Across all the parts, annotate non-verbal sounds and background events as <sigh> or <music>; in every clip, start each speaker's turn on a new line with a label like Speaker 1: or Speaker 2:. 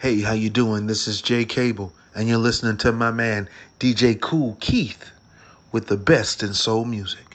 Speaker 1: Hey, how you doing? This is Jay Cable, and you're listening to my man DJ Kool Keith with the best in soul music.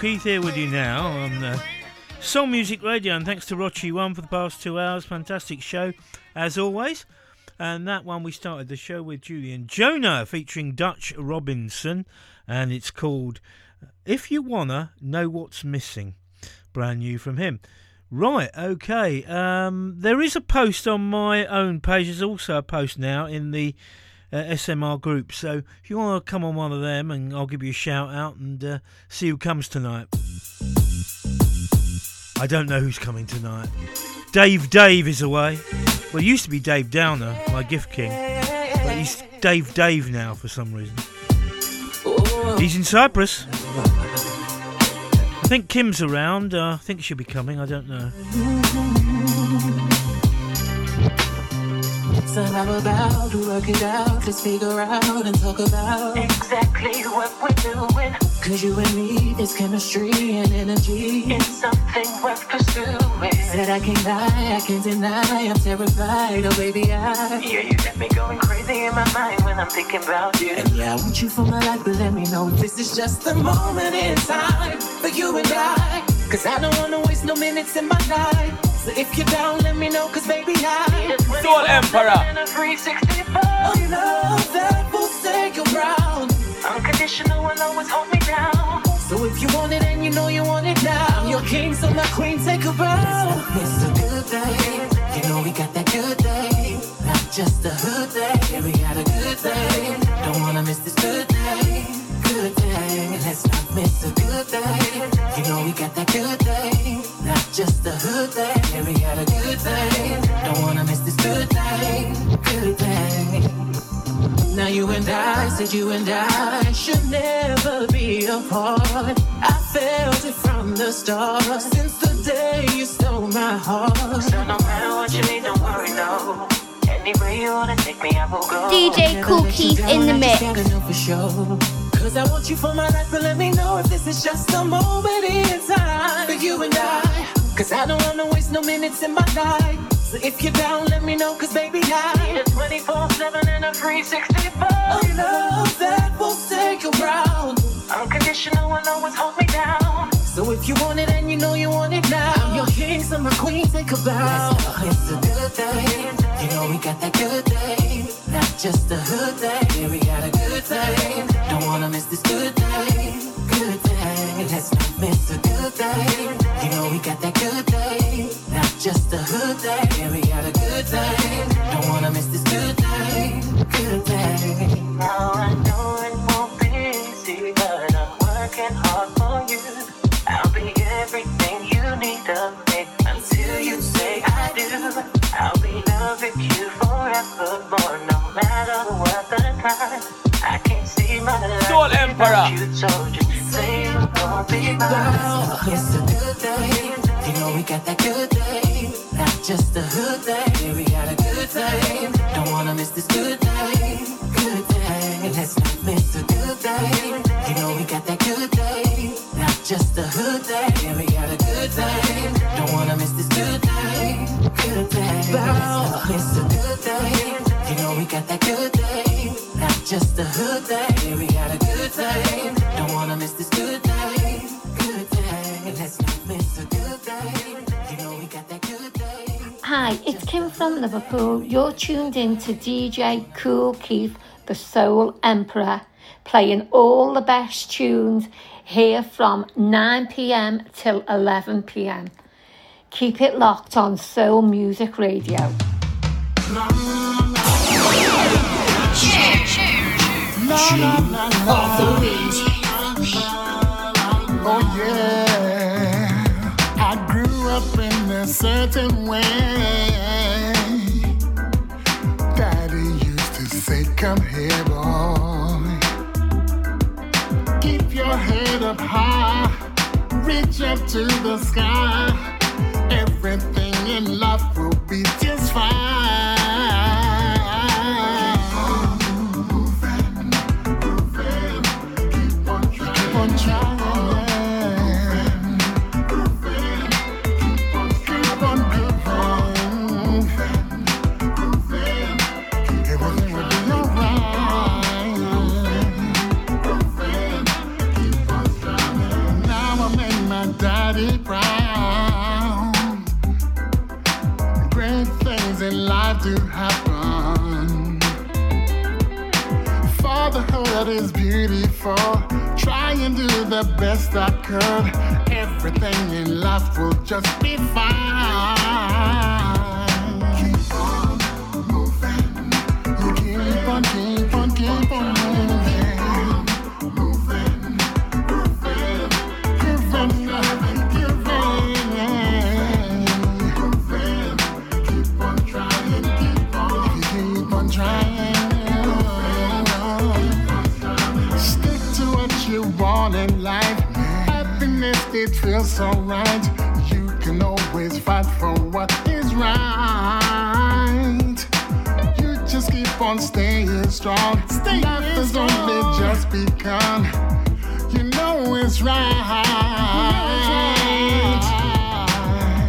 Speaker 2: Keith here with you now on the Soul Music Radio, and thanks to Rochi One for the past two hours. Fantastic show, as always. And that one we started the show with Julian Jonah featuring Dutch Robinson, and it's called If You Wanna Know What's Missing. Brand new from him. Right, okay. Um, there is a post on my own page, there's also a post now in the uh, SMR group. So if you want to come on one of them, and I'll give you a shout out and uh, see who comes tonight. I don't know who's coming tonight. Dave Dave is away. Well, it used to be Dave Downer, my gift king, but he's Dave Dave now for some reason. He's in Cyprus. I think Kim's around. Uh, I think she'll be coming. I don't know.
Speaker 3: So how about we work it out? Let's figure out and talk about
Speaker 4: exactly what we're doing.
Speaker 3: Cause you and me, there's chemistry and energy.
Speaker 4: It's something worth pursuing.
Speaker 3: Said I can't lie, I can't deny, I'm terrified. Oh baby, I.
Speaker 4: Yeah, you got me going crazy in my mind when I'm thinking about you.
Speaker 3: And yeah, I want you for my life, but let me know this is just a moment in time for you and I. Cause I don't wanna waste no minutes in my life. So if you're down, let me know, cause baby, I.
Speaker 5: Soul Emperor.
Speaker 4: And a 364.
Speaker 3: Oh, love that will take you round.
Speaker 4: Unconditional will always hold me down.
Speaker 3: So if you want it and you know you want it now, I'm your king, so my queen, take a bow. It's a good day. You know we got that good day. Not just a hood day. Yeah, we got a good day. Don't wanna miss this good day. Good day. Let's not miss a good day. You know we got that good day. Not just a hood day. Yeah, we got a good day. Don't wanna miss this good day. Good day. Now you and I said you and I should never be apart. I felt it from the start since the day you stole my heart.
Speaker 4: So no matter what you need, don't worry, no. Anywhere you wanna take me, I will go.
Speaker 6: DJ Kool Keith in the mix.
Speaker 3: Cause I want you for my life, but let me know if this is just a moment in time for you and I. Cause I don't wanna waste no minutes in my life. So if you're down, let me know, cause baby, I
Speaker 4: need a 24 7 and a 364.
Speaker 3: A love that will take you round.
Speaker 4: Unconditional will always hold me down.
Speaker 3: So if you want it and you know you want it now, I'm your king, my queen, take a bow. It's a good thing. You know we got that good day. Just a hood day. Yeah, we got a good day. Don't wanna miss this good day. Good day. Let's not miss a good day. You know we got that good day. Not just a hood day. Yeah, we got a good day. Don't wanna miss this good day. Good day.
Speaker 4: Now I know it be mine.
Speaker 3: Wow, a good know we got that good day. Not just a hood day. We got a good day. Don't wanna miss this good day. Good day. Let's not miss a good day. You know we got that good day. Not just a hood day. We got a good day. Don't wanna miss this good day. Good day. Wow, it's a good day. You know we got that good day. Just a hood day. Yeah, we got a good day. Don't wanna miss this good day. Good day. Let's not miss a good day. You know we got that good day.
Speaker 6: Hi, it's Kim from Liverpool. You're tuned in to DJ Kool Keith, the Soul Emperor, playing all the best tunes here from 9 pm till 11 pm. Keep it locked on Soul Music Radio.
Speaker 7: Oh yeah, I grew up in a certain way. Daddy used to say, "Come here, boy. Keep your head up high, reach up to the sky. Everything in life will be just fine." Life do happen. Fatherhood is beautiful. Try and do the best I could. Everything in life will just be fine. It feels so right. You can always fight for what is right. You just keep on staying strong. Stay Life has only just begun. You know it's right.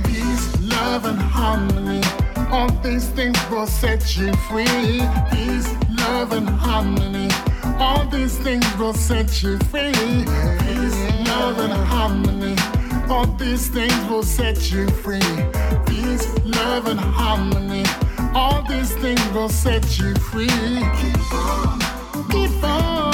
Speaker 7: Peace, love, and harmony. All these things will set you free. Peace, love, and harmony. All these things will set you free. Peace, love, and harmony. All these things will set you free. Peace, love, and harmony. All these things will set you free. Keep on, keep on,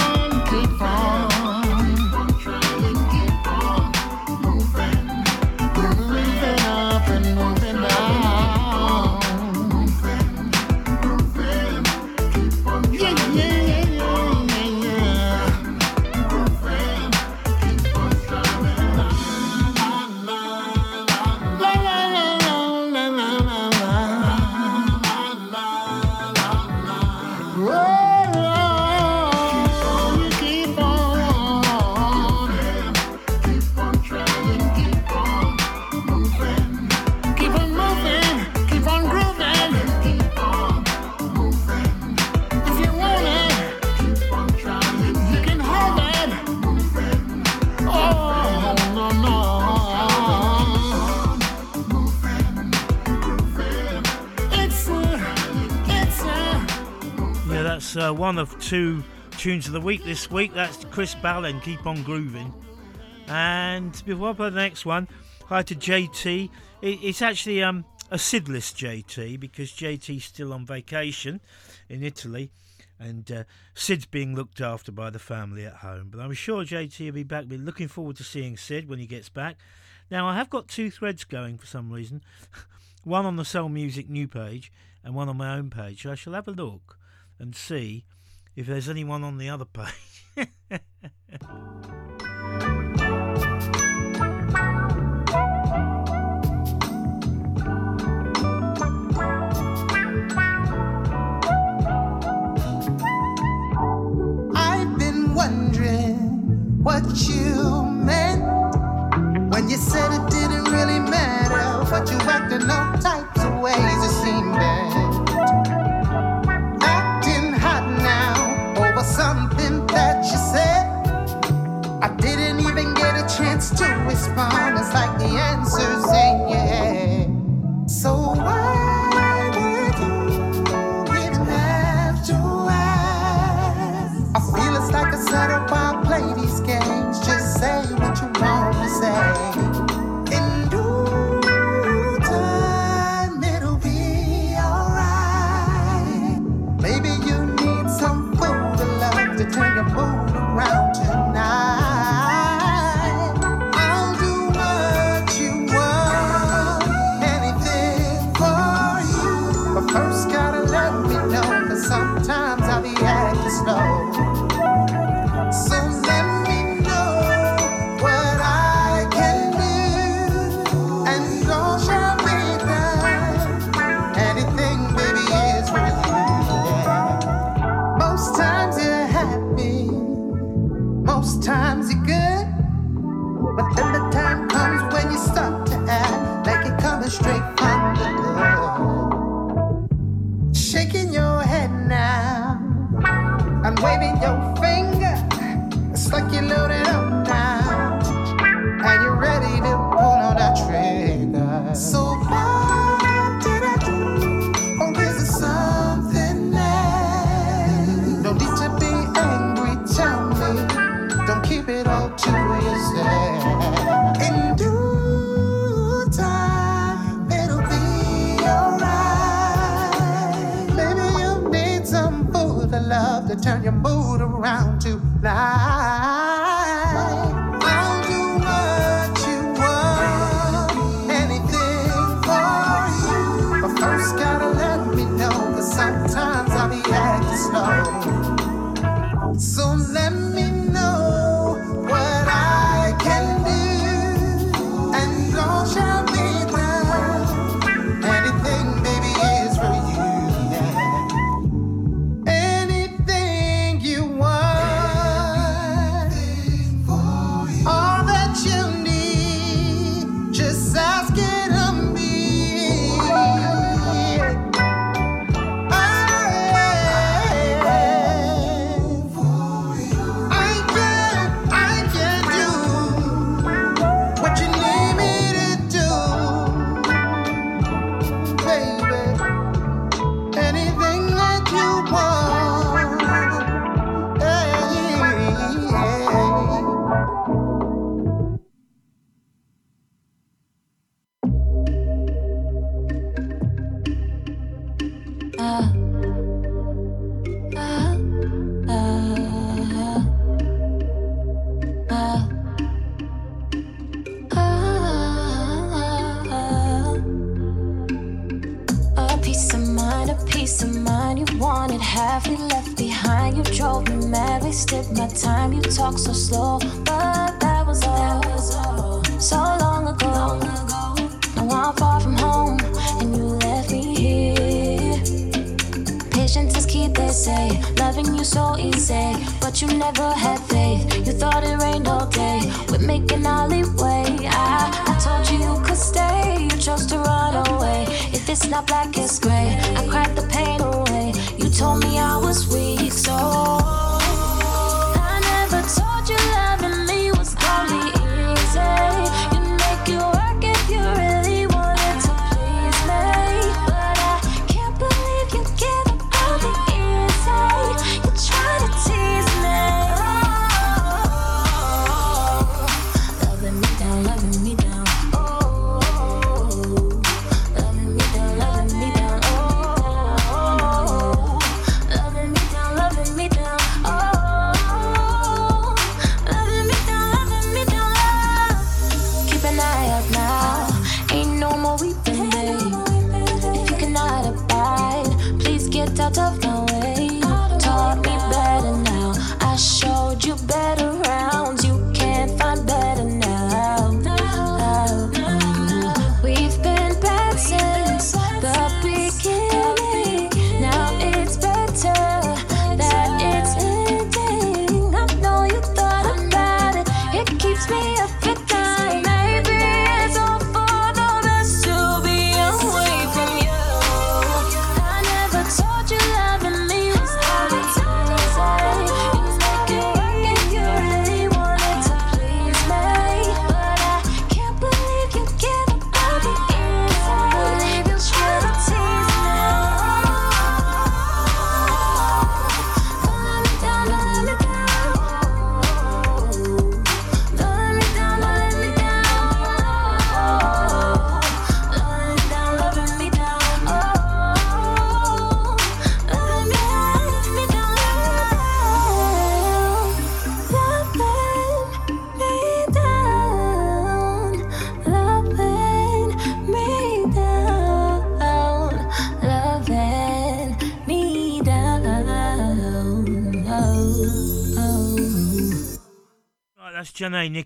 Speaker 2: uh, one of two tunes of the week this week. That's Chris Ballin, Keep On Grooving. And before I play the next one, hi to JT. It, it's actually um, a Sidless JT because JT's still on vacation in Italy and uh, Sid's being looked after by the family at home. But I'm sure JT will be back. We're looking forward to seeing Sid when he gets back. Now, I have got two threads going for some reason <laughs> one on the Soul Music new page and one on my own page. So I shall have a look and see if there's anyone on the other page.
Speaker 8: I've been wondering what you meant when you said it didn't really matter, but you acted all types of ways.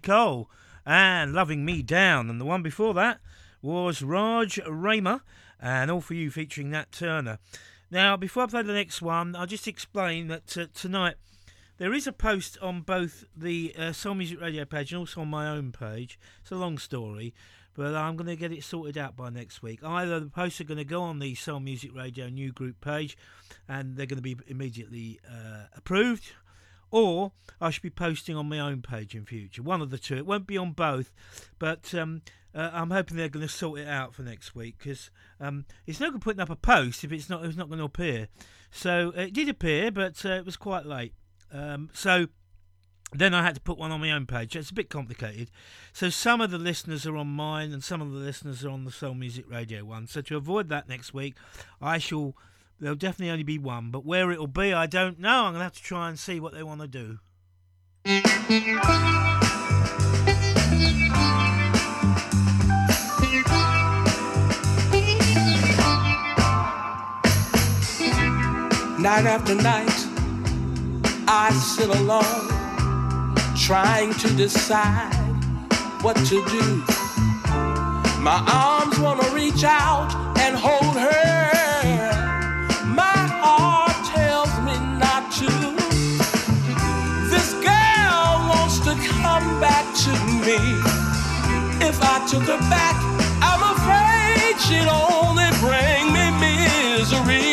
Speaker 2: Nicole and Loving Me Down. And the one before that was Raj Rayma and All For You featuring Nat Turner. Now, before I play the next one, I'll just explain that uh, tonight there is a post on both the uh, Soul Music Radio page and also on my own page. It's a long story, but I'm going to get it sorted out by next week. Either the posts are going to go on the Soul Music Radio new group page and they're going to be immediately uh, approved, or I should be posting on my own page in future. One of the two. It won't be on both, but um, uh, I'm hoping they're going to sort it out for next week because um, it's no good putting up a post if it's not it's not going to appear. So uh, it did appear, but uh, it was quite late. Um, so then I had to put one on my own page. It's a bit complicated. So some of the listeners are on mine, and some of the listeners are on the Soul Music Radio one. So to avoid that next week, I shall. There'll definitely only be one, but where it'll be, I don't know. I'm gonna have to try and see what they want to do.
Speaker 9: Night after night, I sit alone, trying to decide what to do. My arms wanna reach out and hold her. To me. If I took her back, I'm afraid she'd only bring me misery.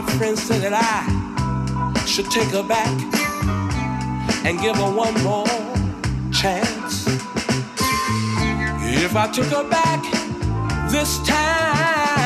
Speaker 9: My friend said that I should take her back and give her one more chance. If I took her back this time,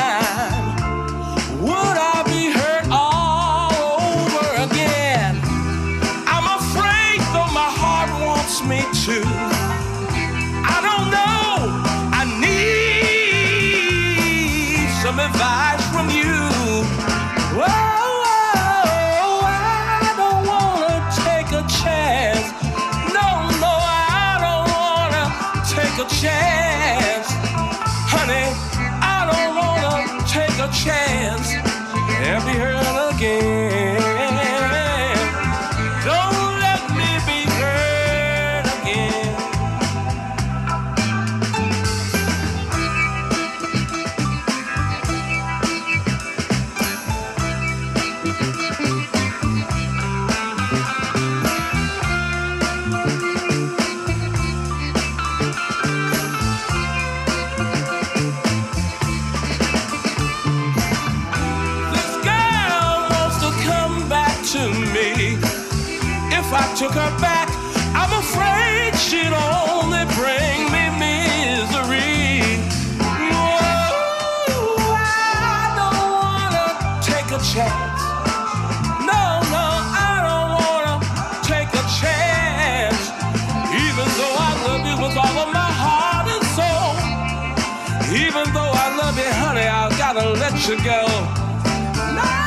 Speaker 9: you go. I.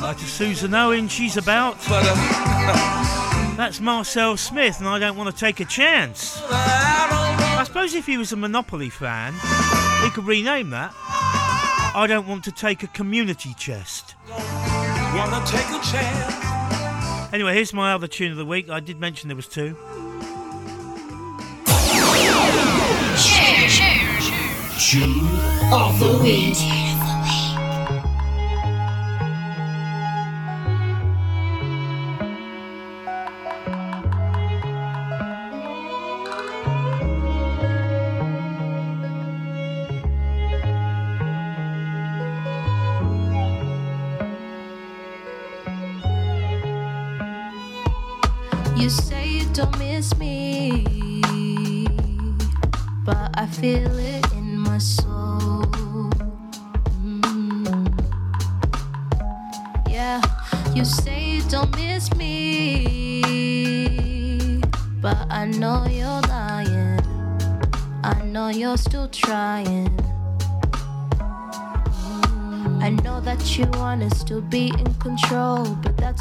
Speaker 2: Like to Susan Owen, she's about.
Speaker 9: But uh,
Speaker 2: That's Marcel Smith, and I don't want to take a chance. I suppose if he was a Monopoly fan, he could rename that. I don't want to take a community chest.
Speaker 9: wanna take a chance.
Speaker 2: Anyway, here's my other tune of the week. I did mention there was two.
Speaker 10: Tune of the week.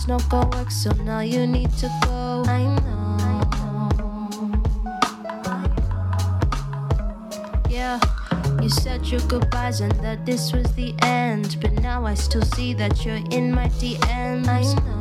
Speaker 11: That's not gonna work, so now you need to go. I know. Yeah, you said your goodbyes and that this was the end, but now I still see that you're in my DMs. I know.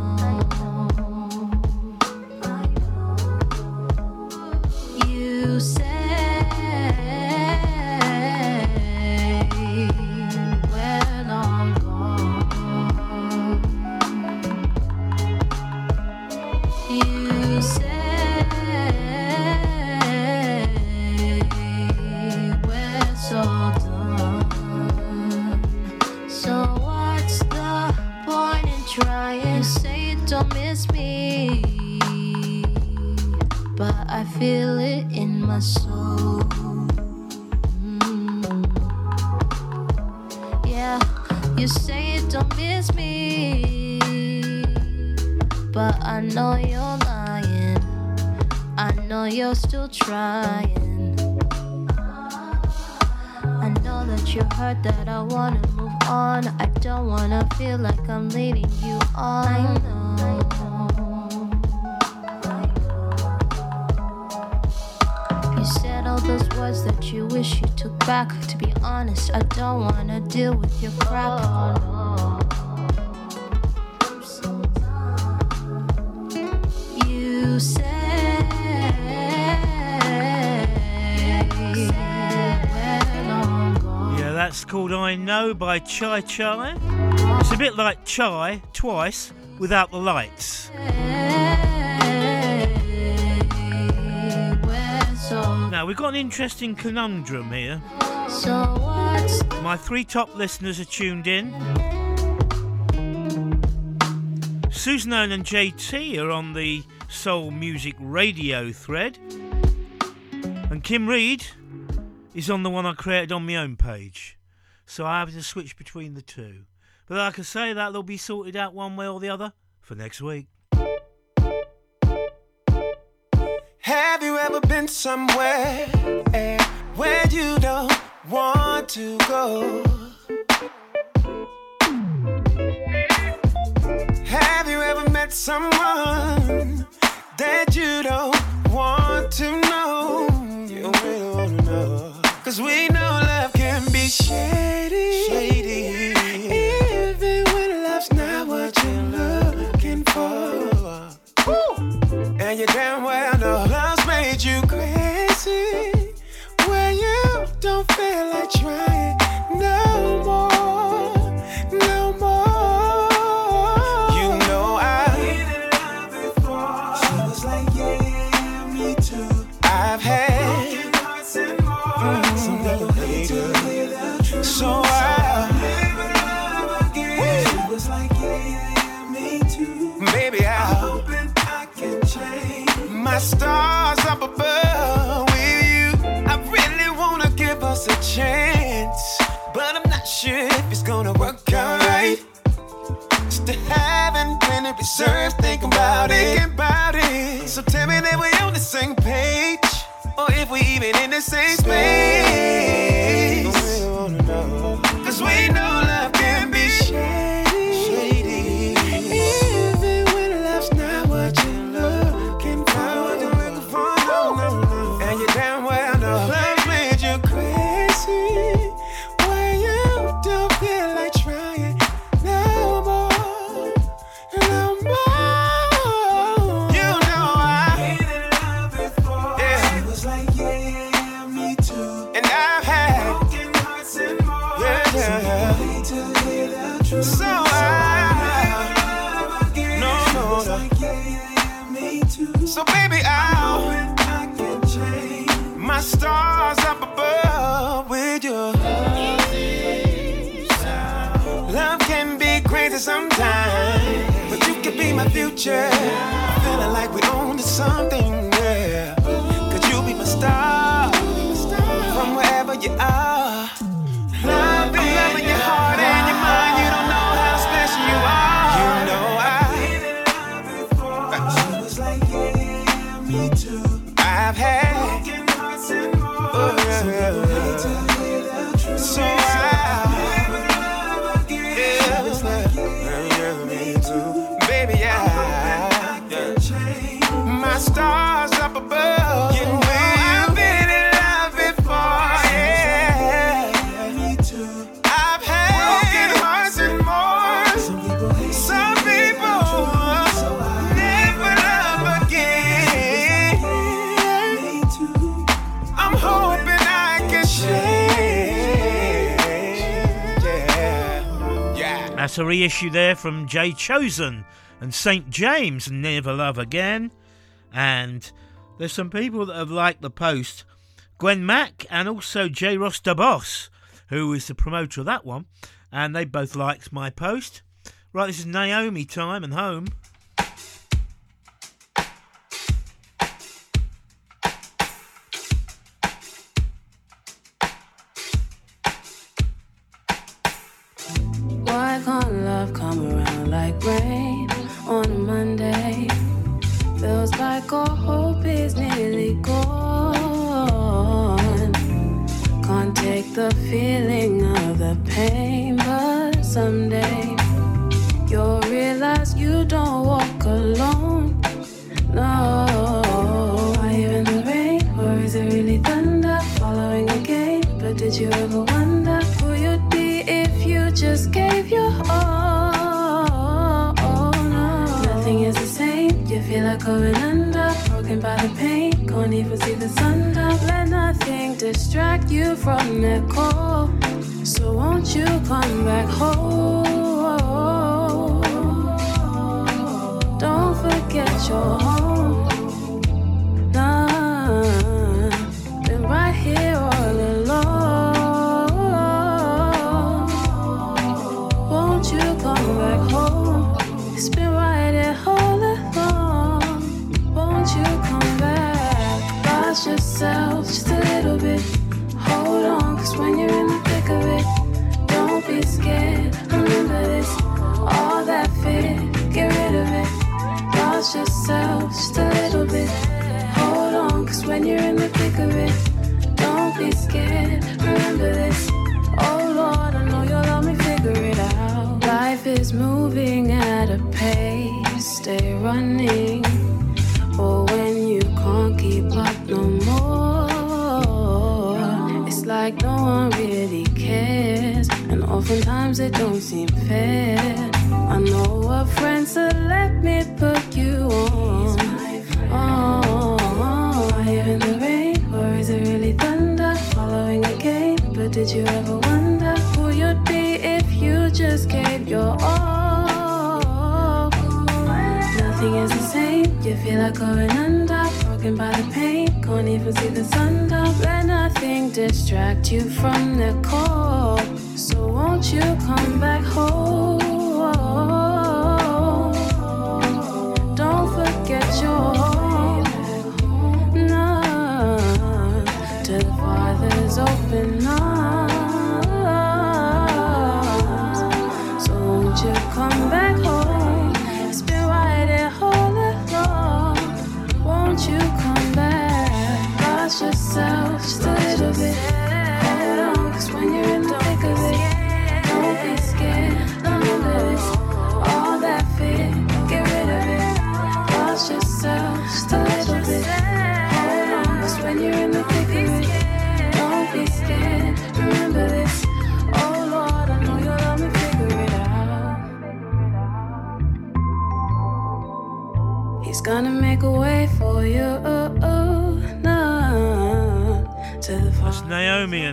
Speaker 2: Chi Chi. It's a bit like Chai twice without the lights. Now, we've got an interesting conundrum here. My three top listeners are tuned in. Susan Owen and JT are on the Soul Music Radio thread. And Kim Reed is on the one I created on my own page. So I have to switch between the two. But like I say, that they'll be sorted out one way or the other for next week.
Speaker 1: Have you ever been somewhere eh, where you don't want to go? Have you ever met someone that you don't want to know? You really want to know. Cause we know love can be shady. Looking
Speaker 12: be thinking about it. Thinking about it. So tell me that we're on the same page, or if we even in the same space. Yeah.
Speaker 2: That's a reissue there from J Chosen and Saint Jaimz, Never Love Again. And there's some people that have liked the post Gwen Mack and also J. Ross DeBoss, who is the promoter of that one. And they both liked my post. Right, this is Naomi time and home.
Speaker 13: Can't even see the sun Don't let nothing distract you from that call. So won't you come back home? Don't forget your home. seem fair. I know a friend, so let me put you on. Oh, oh, oh, in the rain, or is it really thunder? Following a game, but did you ever wonder who you'd be if you just gave your all? Nothing is the same. You feel like going under, broken by the pain. Can't even see the sun up. Let nothing distract you from the call you come back home.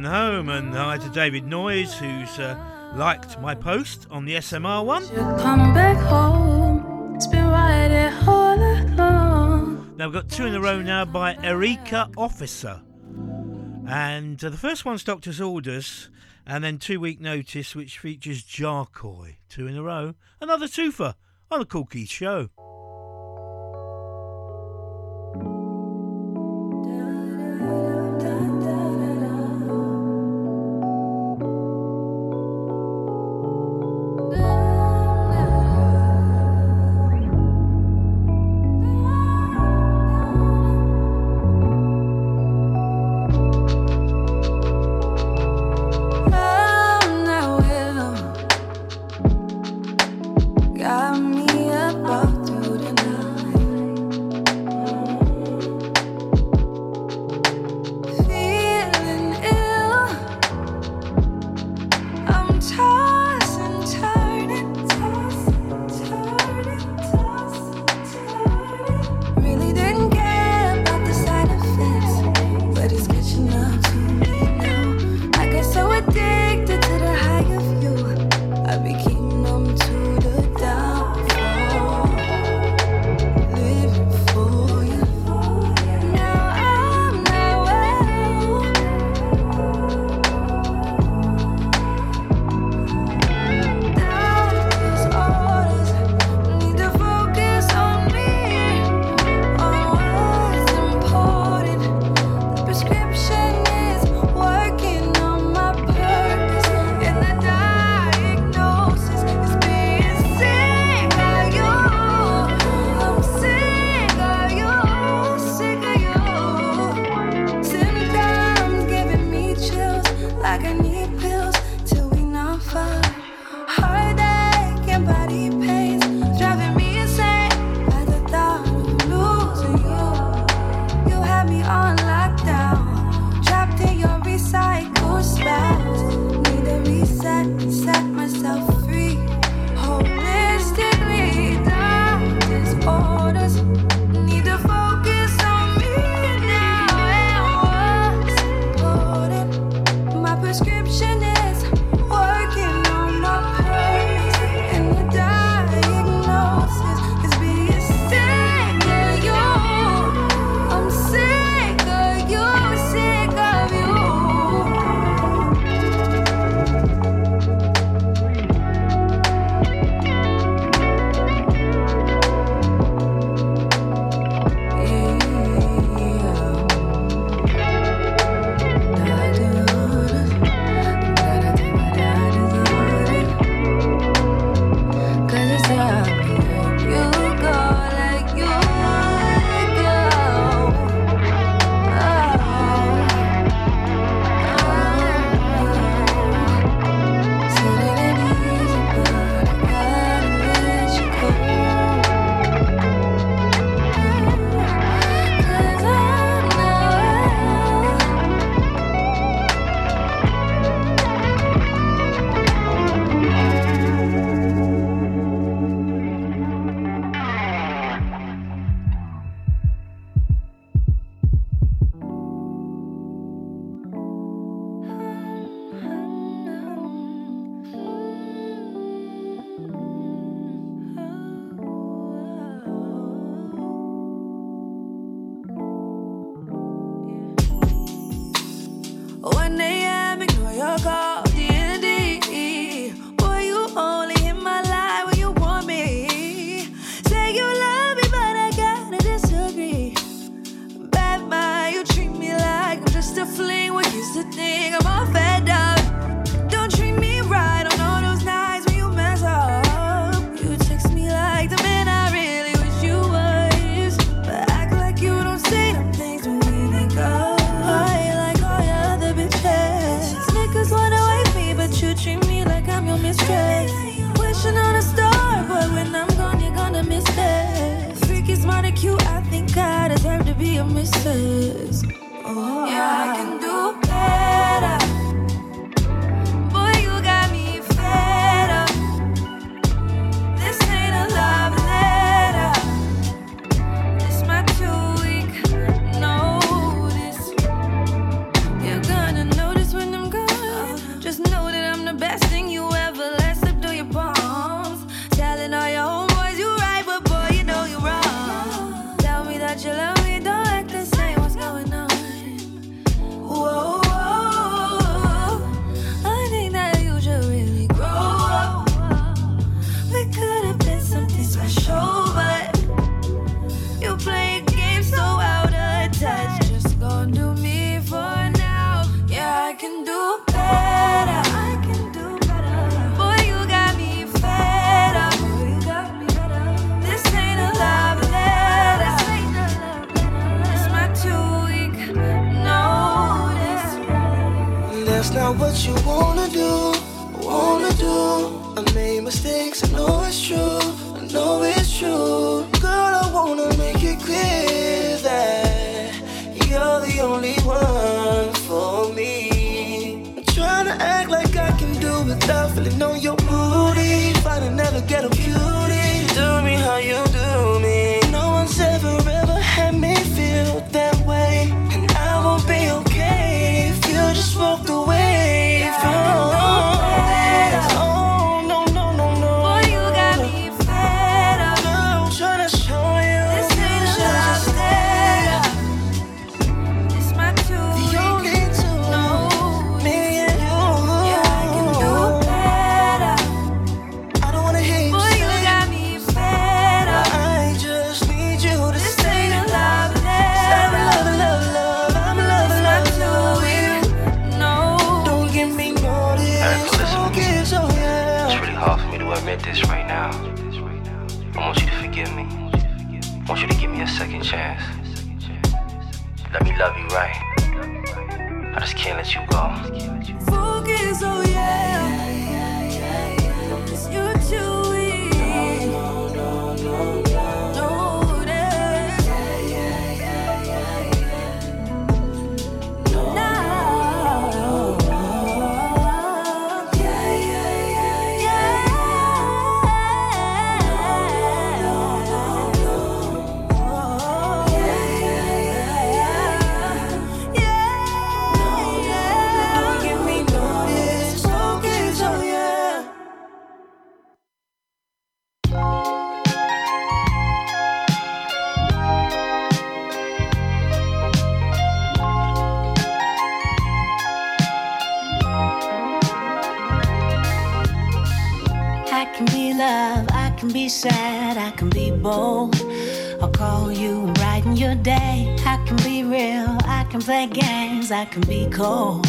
Speaker 13: Home,
Speaker 14: and hi to David Noyes, who's uh, liked my post on the SMR one.
Speaker 13: Right
Speaker 14: now we've got two in a row now by Erykah Officer, and uh, the first one's Doctor's Orders, and then Two Week Notice, which features Jahkoy. Two in a row, another twofer on a Kool Keith show.
Speaker 13: I
Speaker 15: can
Speaker 16: be
Speaker 17: cold.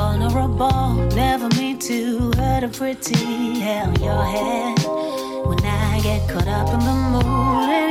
Speaker 17: vulnerable. Never mean to hurt a pretty. Held your head when I get caught up in the mood.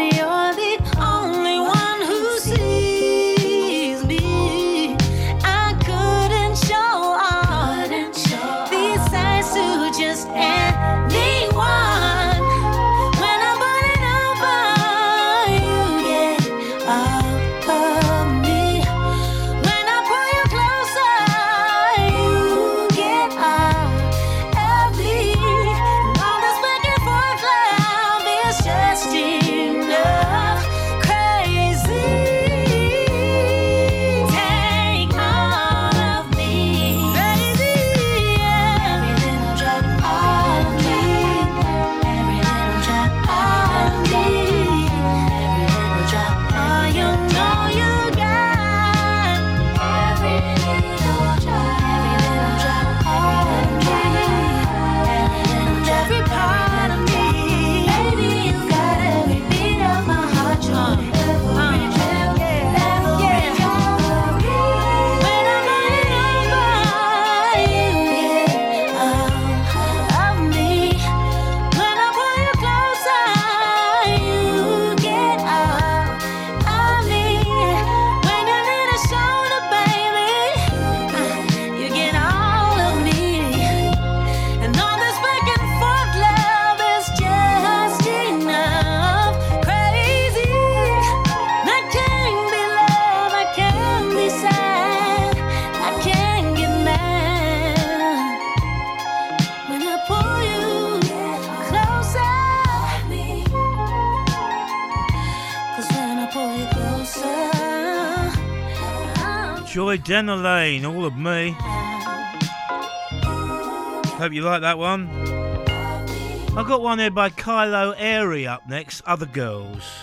Speaker 2: Joy Denalane, all of me. Hope you like that one. I've got one here by Kylo Airi up next, Other Girls.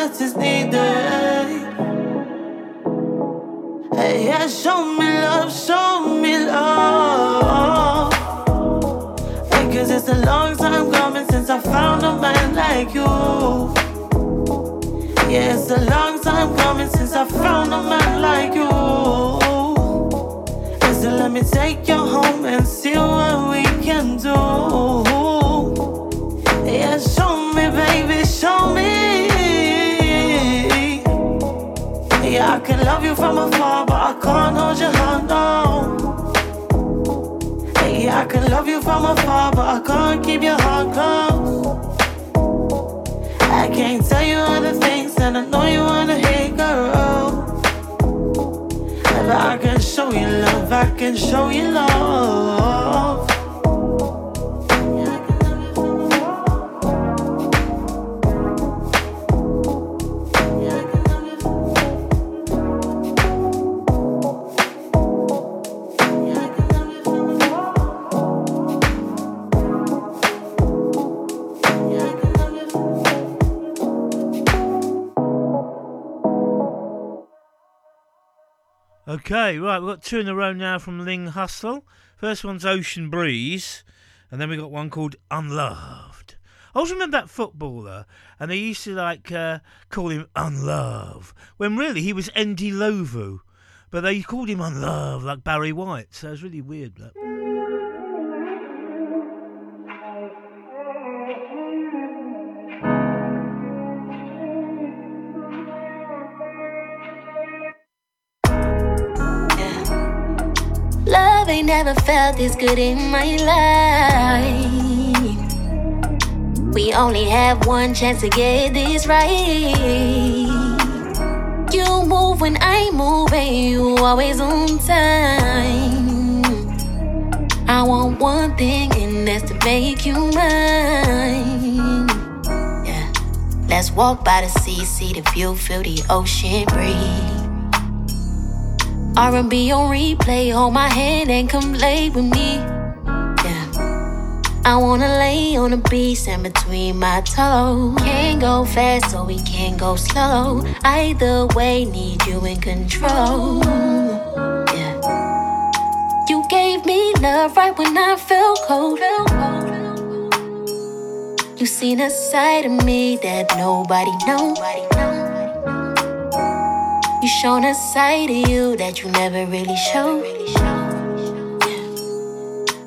Speaker 18: That is needed. Hey, yeah, show me love, show me love. Because it's a long time coming since I found a man like you. Yeah, it's a long time coming since I found a man like you. And so let me take you home and see what we can do. Yeah, show me, baby, show me. Love you from afar, but I can't hold your hand, no. Yeah, I can love you from afar, but I can't keep your heart close. I can't tell you all the things that I know you wanna hear, girl. But I can show you love, I can show you love.
Speaker 2: Okay, right, we've got two in a row now from Ling Hussle. First one's Ocean Breeze, and then we got one called Unloved. I always remember that footballer, and they used to like uh, call him Unlove, when really he was Andy Lovu, but they called him Unlove like Barry White, so it was really weird. That.
Speaker 11: Never felt this good in my life. We only have one chance to get this right. You move when I move, and you always on time. I want one thing, and that's to make you mine. Yeah. Let's walk by the sea, see the view, feel the ocean breeze. R&B on replay, hold my hand and come lay with me. Yeah. I wanna lay on the beach and between my toes. Can't go fast, so we can't go slow. Either way, need you in control. Yeah. You gave me love right when I felt cold. You seen a side of me that nobody knows. You shown a side of you that you never really showed.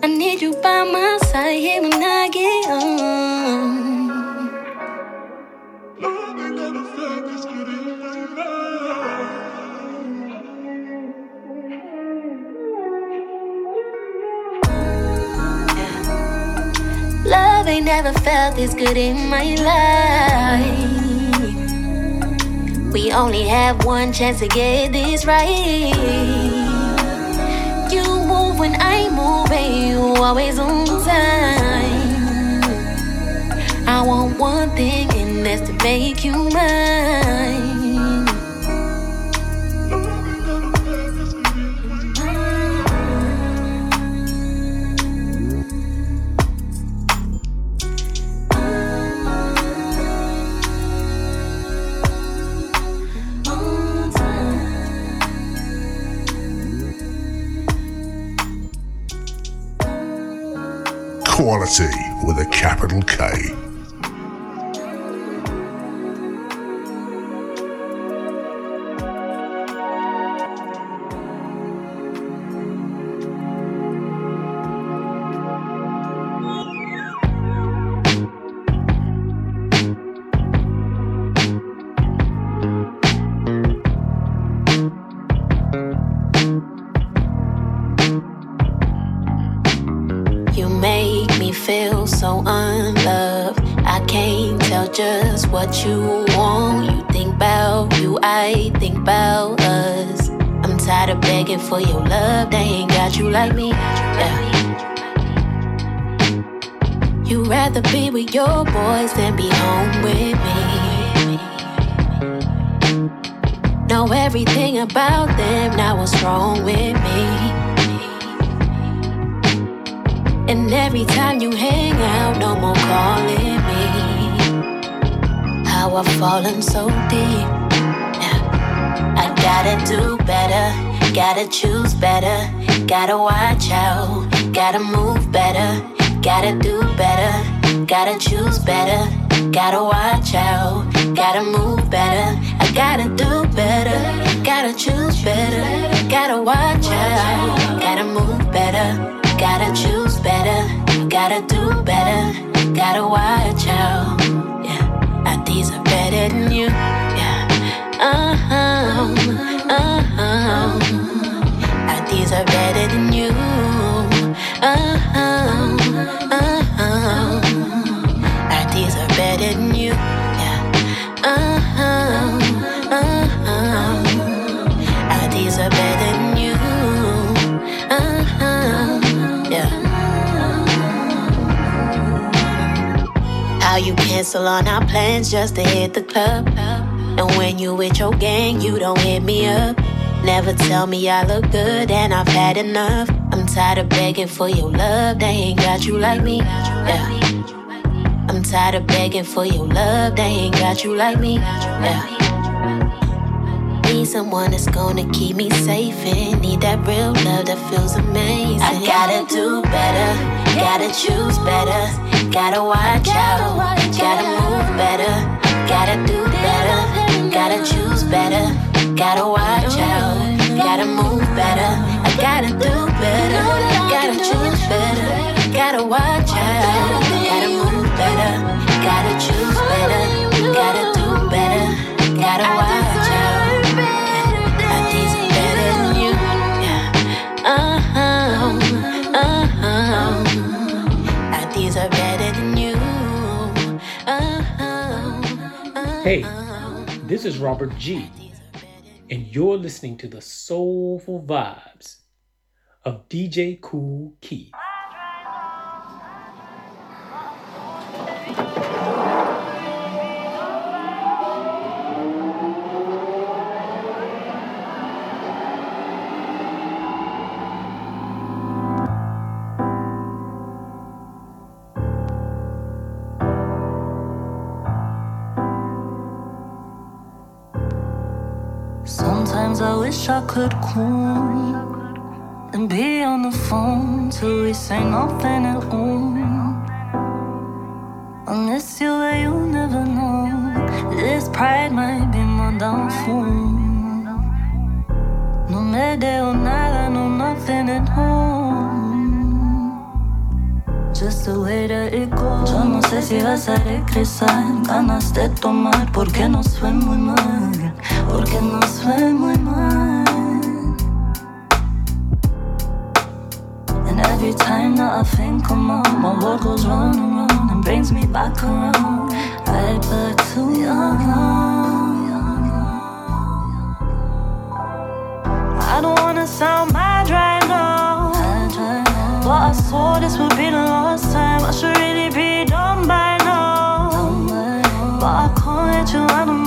Speaker 11: I need you by my side here when I get home. Love ain't never felt this good in my life. We only have one chance to get this right. You move when I move, and you always on time. I want one thing, and that's to make you mine.
Speaker 19: Quality with a capital K.
Speaker 11: for your love. They ain't got you like me. Yeah. You rather be with your boys than be home with me. Know everything about them. Now what's wrong with me? And every time you hang out, no more calling me. How I've fallen so deep. Yeah. I gotta do better, gotta choose better, gotta watch out, gotta move better, gotta do better, gotta choose better, gotta watch out, gotta move better. I gotta do better, gotta choose better, gotta watch out, gotta move better. Gotta choose better, gotta do better, gotta watch out. Yeah, I deserve better than you. Yeah, uh huh, uh huh. I deserve better than you. Uh huh, uh huh. I deserve better than you. Yeah, uh huh, uh huh. I deserve better than you. Uh huh. Yeah. How you cancel on our plans just to hit the club? And when you with your gang, you don't hit me up. Never tell me I look good and I've had enough. I'm tired of begging for your love, they ain't got you like me. Yeah. I'm tired of begging for your love, they ain't got you like me. Yeah. Need someone that's gonna keep me safe and need that real love that feels amazing. I gotta do better, gotta choose better, gotta watch out, gotta move better, gotta do better, gotta choose better, gotta watch out, gotta move better. I gotta do better, gotta choose better, gotta watch out, gotta move better, gotta choose better, gotta do better, gotta watch out. I deserve better than you. Yeah. Uh-huh. Uh-huh. I deserve better than you. Uh-huh.
Speaker 20: Hey, this is Robert G, and you're listening to the soulful vibes of DJ
Speaker 21: Kool Keith. Wish I could call and be on the phone till we say nothing at all. Miss you, but you'll never know. This pride might be my downfall. No me deo nada, no nothing at all. Just the way that it goes. Yo no sé si vas a regresar. Ganas de tomar porque nos fue muy mal. Porque nos fue muy mal. And every time that I think I'm on, my world goes round and round. And brings me back around, right back to young. I don't wanna sound mad right now, but I swore this would be the last time. I should really be done by now, but I can't let you out of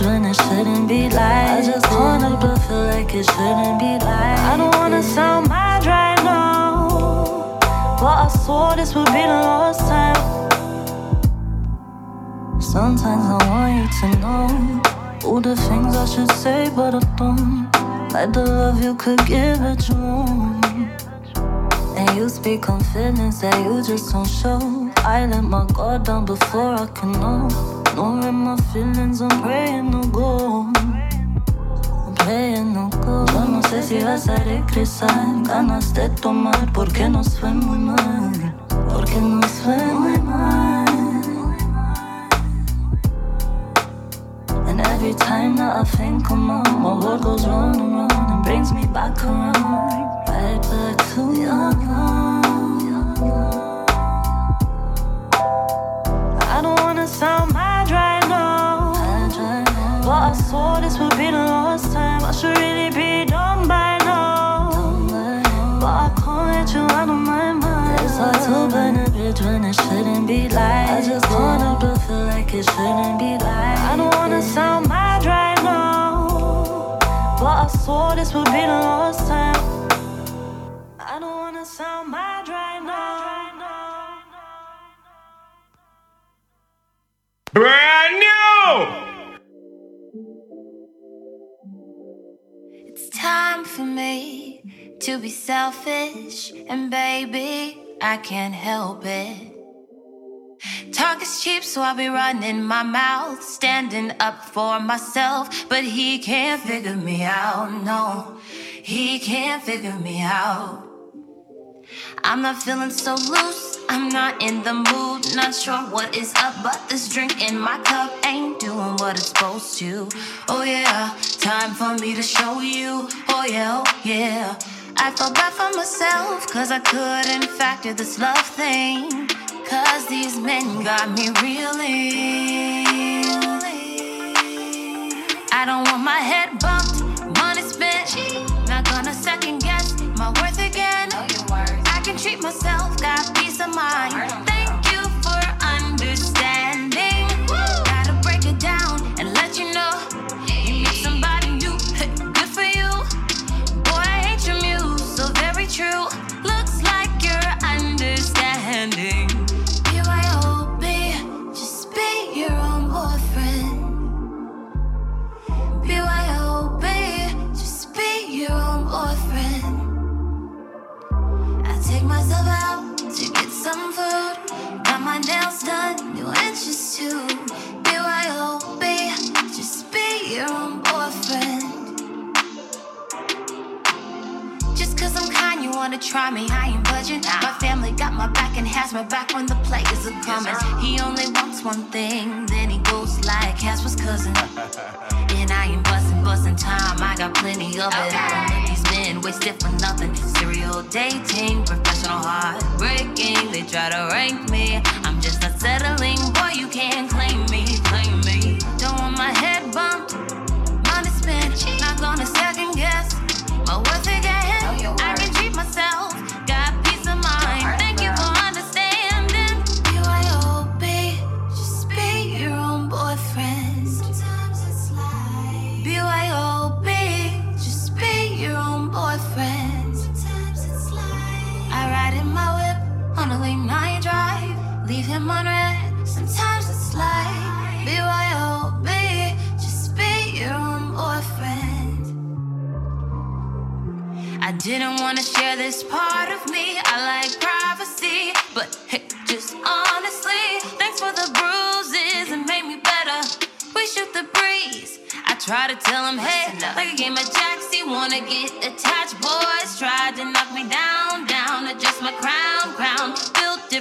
Speaker 21: when it shouldn't be like. I just wanna, but feel like it shouldn't be like. I don't wanna sound mad right now, but I swore this would be the last time. Sometimes I want you to know all the things I should say, but I don't. Like the love you could give it won't. And you speak on feelings that you just don't show. I let my guard down before I can know. Knowing my feelings, I'm praying no go. I'm praying no go. Yo no sé si vas a regresar. Ganas de tomar porque nos fue muy mal. Porque nos fue muy mal. And every time that I think I'm my world goes round and round and brings me back around, right back to young. I don't wanna sound to a bridge when it shouldn't be like. I just help but feel like it shouldn't be like. I don't wanna sound mad right now, but I swore this would be the last time. I don't wanna sound mad right now.
Speaker 22: Brand new!
Speaker 23: It's time for me to be selfish, and baby, I can't help it. Talk is cheap, so I'll be running my mouth, standing up for myself. But he can't figure me out, no, he can't figure me out. I'm not feeling so loose, I'm not in the mood, not sure what is up, but this drink in my cup ain't doing what it's supposed to. Oh yeah, time for me to show you. Oh yeah, oh yeah. I felt bad for myself, cause I couldn't factor this love thing. Cause these men got me reeling. I don't want my head bumped, money spent. Not gonna second guess my worth again. I can treat myself, got peace of mind. Some. Got my nails done, new inches too. BYOB, just be your own boyfriend. Just cause I'm kind, you wanna try me, I ain't budging. My family got my back and has my back when the players are coming. He only wants one thing, then he goes like Casper's cousin. And I ain't busting, busting time, I got plenty of it. I don't let these men waste it for nothing. Serial dating, professional heartbreaking. They try to rank me, I'm just not settling. Boy, you can't claim me, claim me. Don't want my head bumped, money spent. Not gonna second guess my worth drive, leave on red. Sometimes it's like BYOB, just be your own boyfriend. I didn't wanna share this part of me. I like privacy, but hey, just honestly, thanks for the bruises. It made me better. We shoot the breeze. I try to tell him, hey, like a game of jacks, he wanna get attached. Boys tried to knock me down, down, adjust my crown, crown.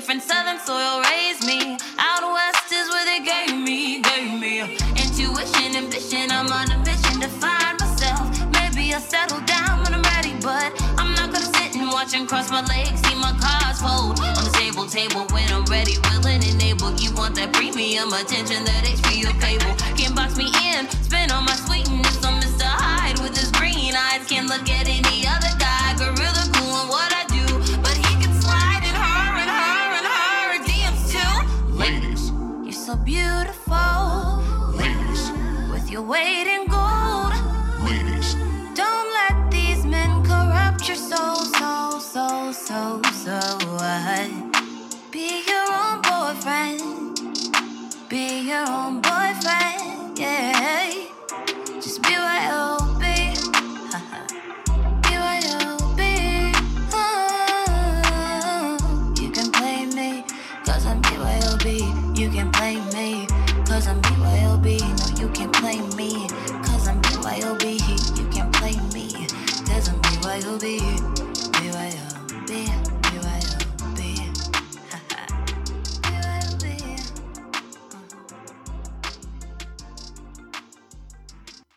Speaker 23: Different southern soil, raised me. Out west is where they gave me, gave me intuition, ambition. I'm on a mission to find myself. Maybe I'll settle down when I'm ready, but I'm not gonna sit and watch and cross my legs, see my cards fold on the table. table when I'm ready, willing, and able. You want that premium attention that HBO cable Can't box me in. Spin on my sweetness on Mr. Hyde with his green eyes. Can't look at any so beautiful.
Speaker 24: ladies,
Speaker 23: With your weight in gold.
Speaker 24: ladies.
Speaker 23: Don't let these men corrupt your soul, so, so, so, so. What? Be your own boyfriend. Be your own boyfriend, yeah. Just BYOB. BYOB. I'm BYOB.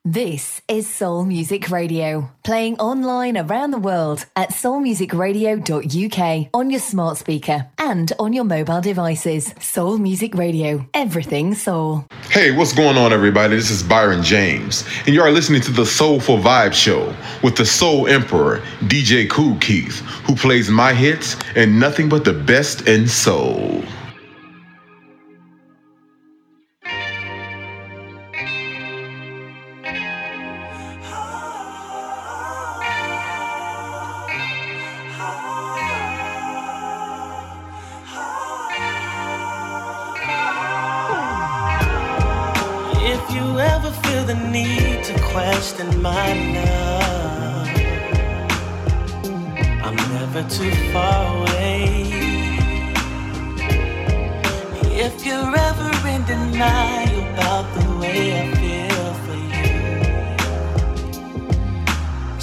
Speaker 25: This is Soul Music Radio, playing online around the world at soulmusicradio.uk on your smart speaker and on your mobile devices. Soul Music Radio, everything soul.
Speaker 26: Hey, what's going on, everybody? This is Byron James, and you are listening to the Soulful Vibe Show with the Soul Emperor, DJ Kool Keith, who plays my hits and nothing but the best in soul.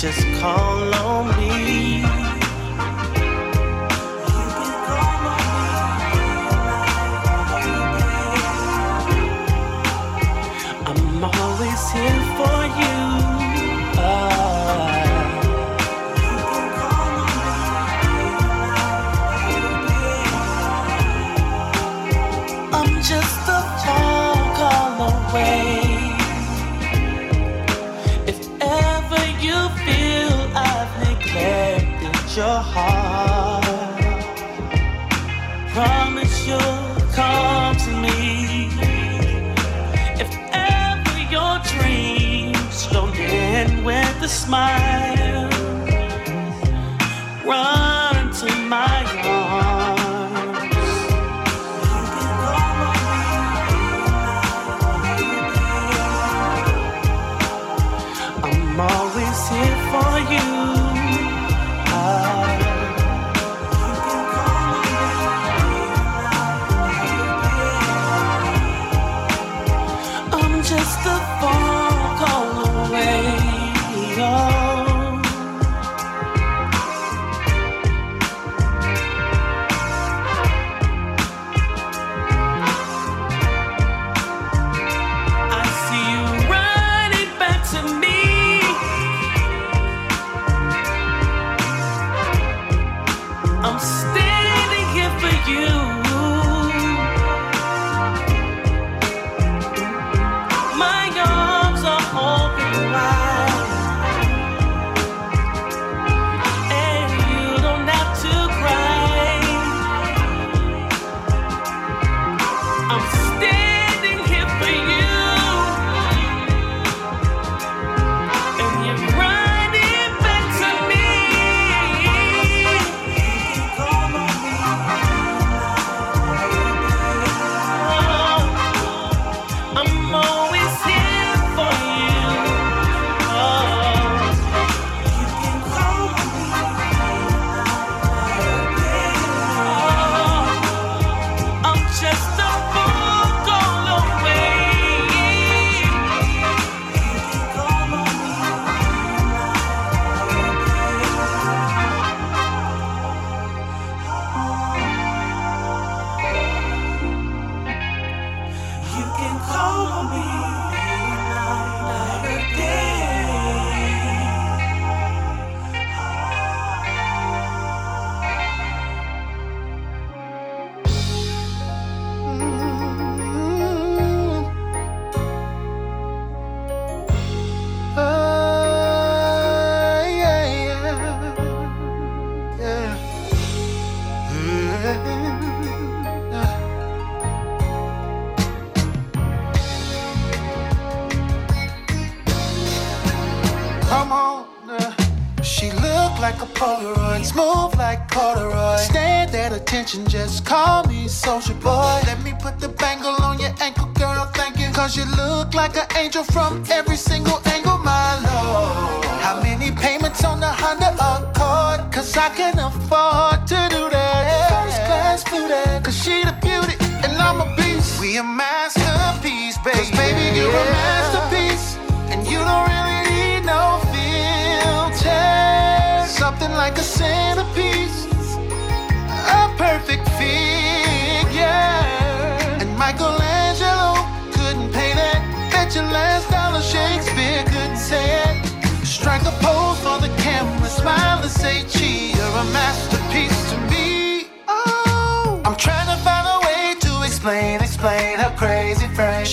Speaker 18: Just call on me. Smile,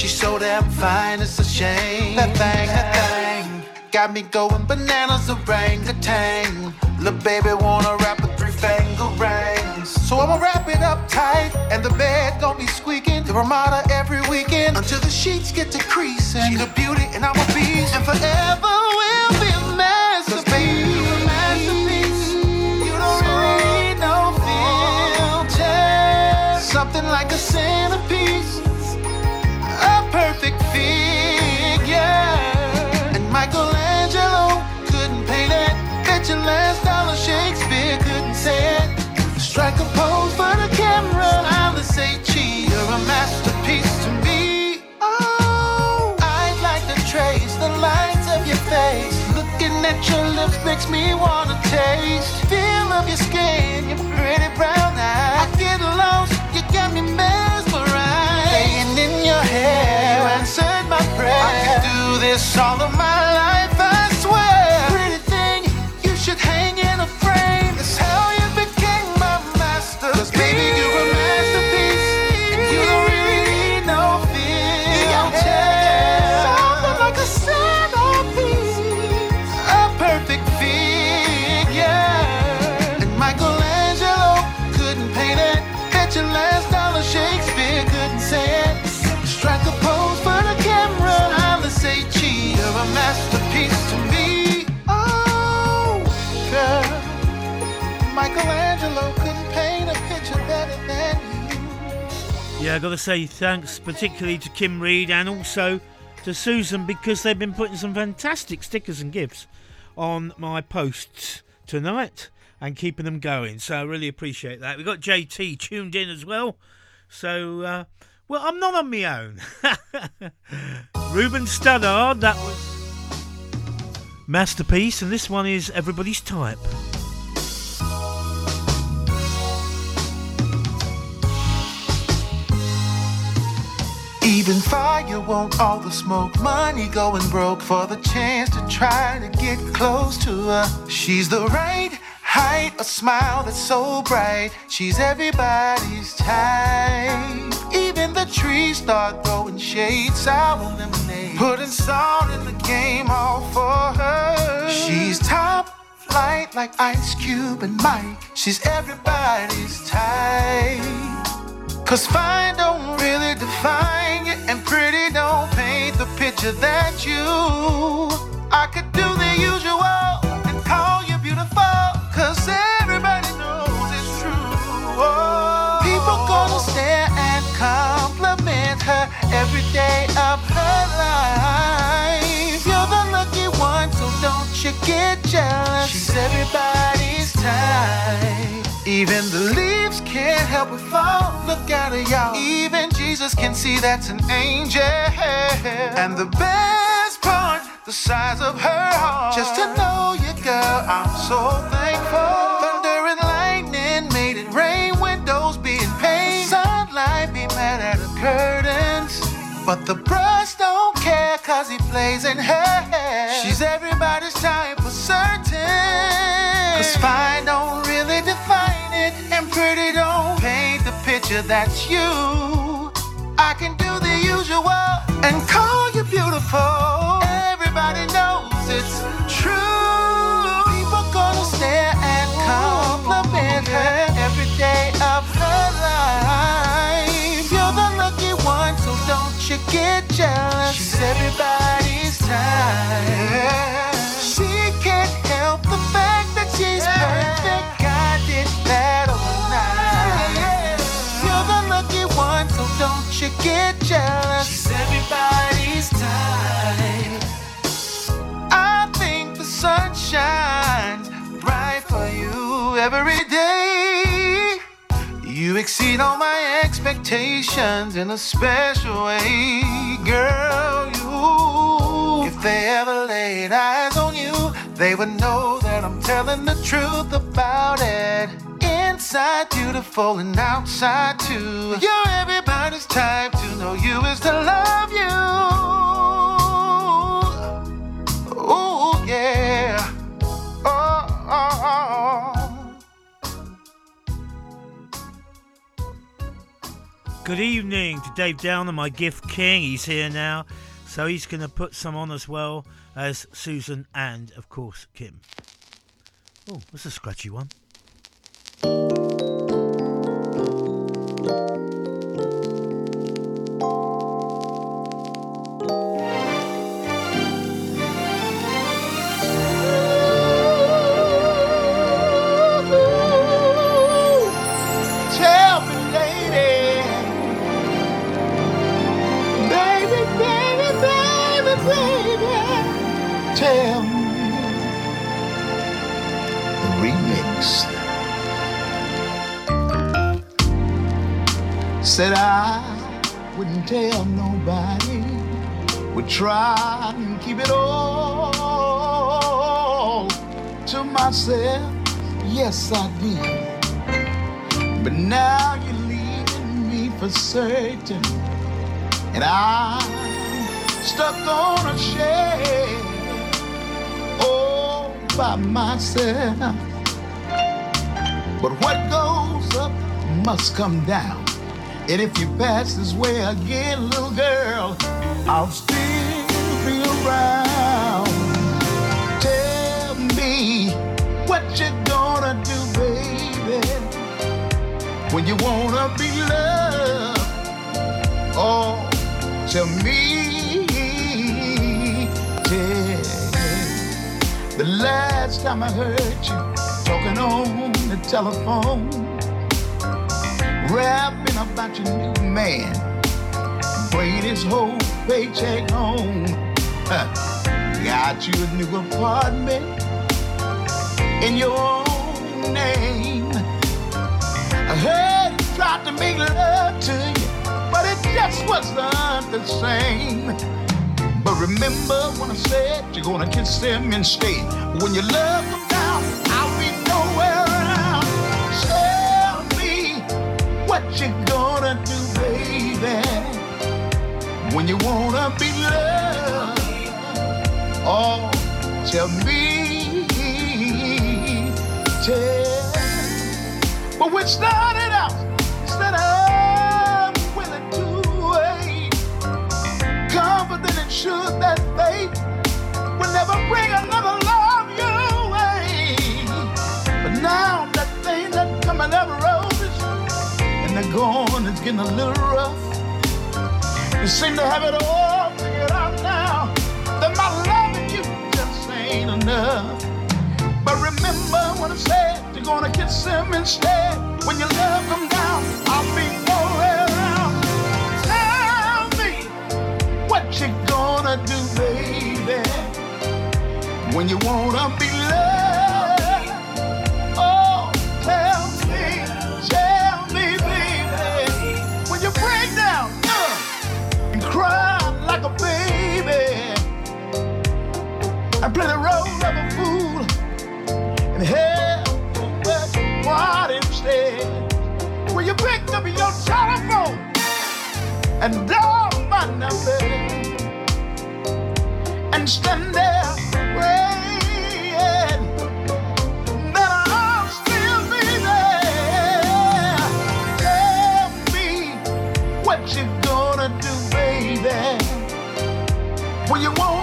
Speaker 5: She's so damn fine, it's a shame. That thing, that thing, got me going bananas, orangutan. Little baby wanna wrap a three finger rings. So I'ma wrap it up tight, and the bed gon' be squeaking. The Ramada every weekend until the sheets get to creasing. She the beauty and I'm a beast, and forever Something like a centerpiece, a perfect figure. And Michelangelo couldn't paint it. Bet your last dollar Shakespeare couldn't say it. Strike a pose for the camera. I'm the gee, you're a masterpiece to me. Oh, I'd like to trace the lines of your face. Looking at your lips makes me wanna taste. Feel of your skin, your pretty brown all of my life,
Speaker 2: Yeah, i got to say thanks particularly to Kim Reed and also to Susan because they've been putting some fantastic stickers and gifts on my posts tonight and keeping them going. So I really appreciate that. We've got JT tuned in as well. So, uh, well, I'm not on my own. <laughs> Ruben Studdard, that was Masterpiece, and this one is Everybody's Type.
Speaker 5: Even fire won't all the smoke. Money going broke for the chance to try to get close to her. She's the right height, a smile that's so bright. She's everybody's type. Even the trees start throwing shade, sour lemonade. Putting salt in the game, all for her. She's top flight like Ice Cube and Mike. She's everybody's type. Cause fine don't really define you, and pretty don't paint the picture that you. I could do the usual and call you beautiful, cause everybody knows it's true. Oh. People gonna stare and compliment her every day of her life. You're the lucky one, so don't you get jealous. She's everybody's type. Even the leaves can't help but fall. Look at her, y'all. Even Jesus can see that's an angel. And the best part, the size of her heart. Just to know you, girl, I'm so thankful. Thunder and lightning made it rain. Windows being pain. Sunlight be mad at the curtains. But the brush don't care cause he plays in her hair. She's everybody's picture that's you. I can do the usual and call you beautiful. Everybody knows it's true. People gonna stare and compliment her every day of her life. You're the lucky one, so don't you get jealous. She's everybody's type. She can't help the fact get jealous. She's everybody's type. I think the sun shines bright for you
Speaker 1: every day. You exceed all my expectations in a special way, girl. You, if they ever laid eyes on you, they would know that I'm telling the truth about it. Inside beautiful and outside too. You're everybody's type to know you is to love you. Oh yeah. Oh, oh, oh.
Speaker 2: Good evening to Dave Downer, my gift king. He's here now, so he's going to put some on as well as Susan and, of course, Kim. Oh, that's a scratchy one.
Speaker 1: thank you Said I wouldn't tell nobody. Would try and keep it all to myself. Yes, I did. But now you're leaving me for certain. And I'm stuck on a shelf all by myself. But what goes up must come down. And if you pass this way again, little girl, I'll still be around. Tell me what you gonna do, baby when you wanna be loved. Oh, tell me, tell the last time I heard you talking on the telephone, rapping about your new man, bringing his whole paycheck home. Got you a new apartment in your own name. I heard you tried to make love to you, but it just wasn't the same. But remember when I said you're gonna kiss him instead? When your love comes what you gonna do, baby, when you wanna be loved. Oh, tell me, tell but we started out, said I'm willing to wait. Confident and sure that fate will never bring another gone, it's getting a little rough. You seem to have it all figured out now. That my loving you just ain't enough. But remember when I said you're gonna kiss him instead. When your love come down, I'll be nowhere around. Tell me what you gonna do, baby. When you wanna be Play the role of a fool. And hell but what instead when you picked up your telephone and dial my number and stand there praying that I'll still there. Tell me what you gonna do, baby, when you wanna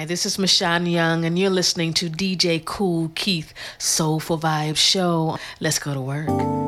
Speaker 27: Hi, this is Mashan Young, and you're listening to DJ Kool Keith Soulful Vibes Show. Let's go to work.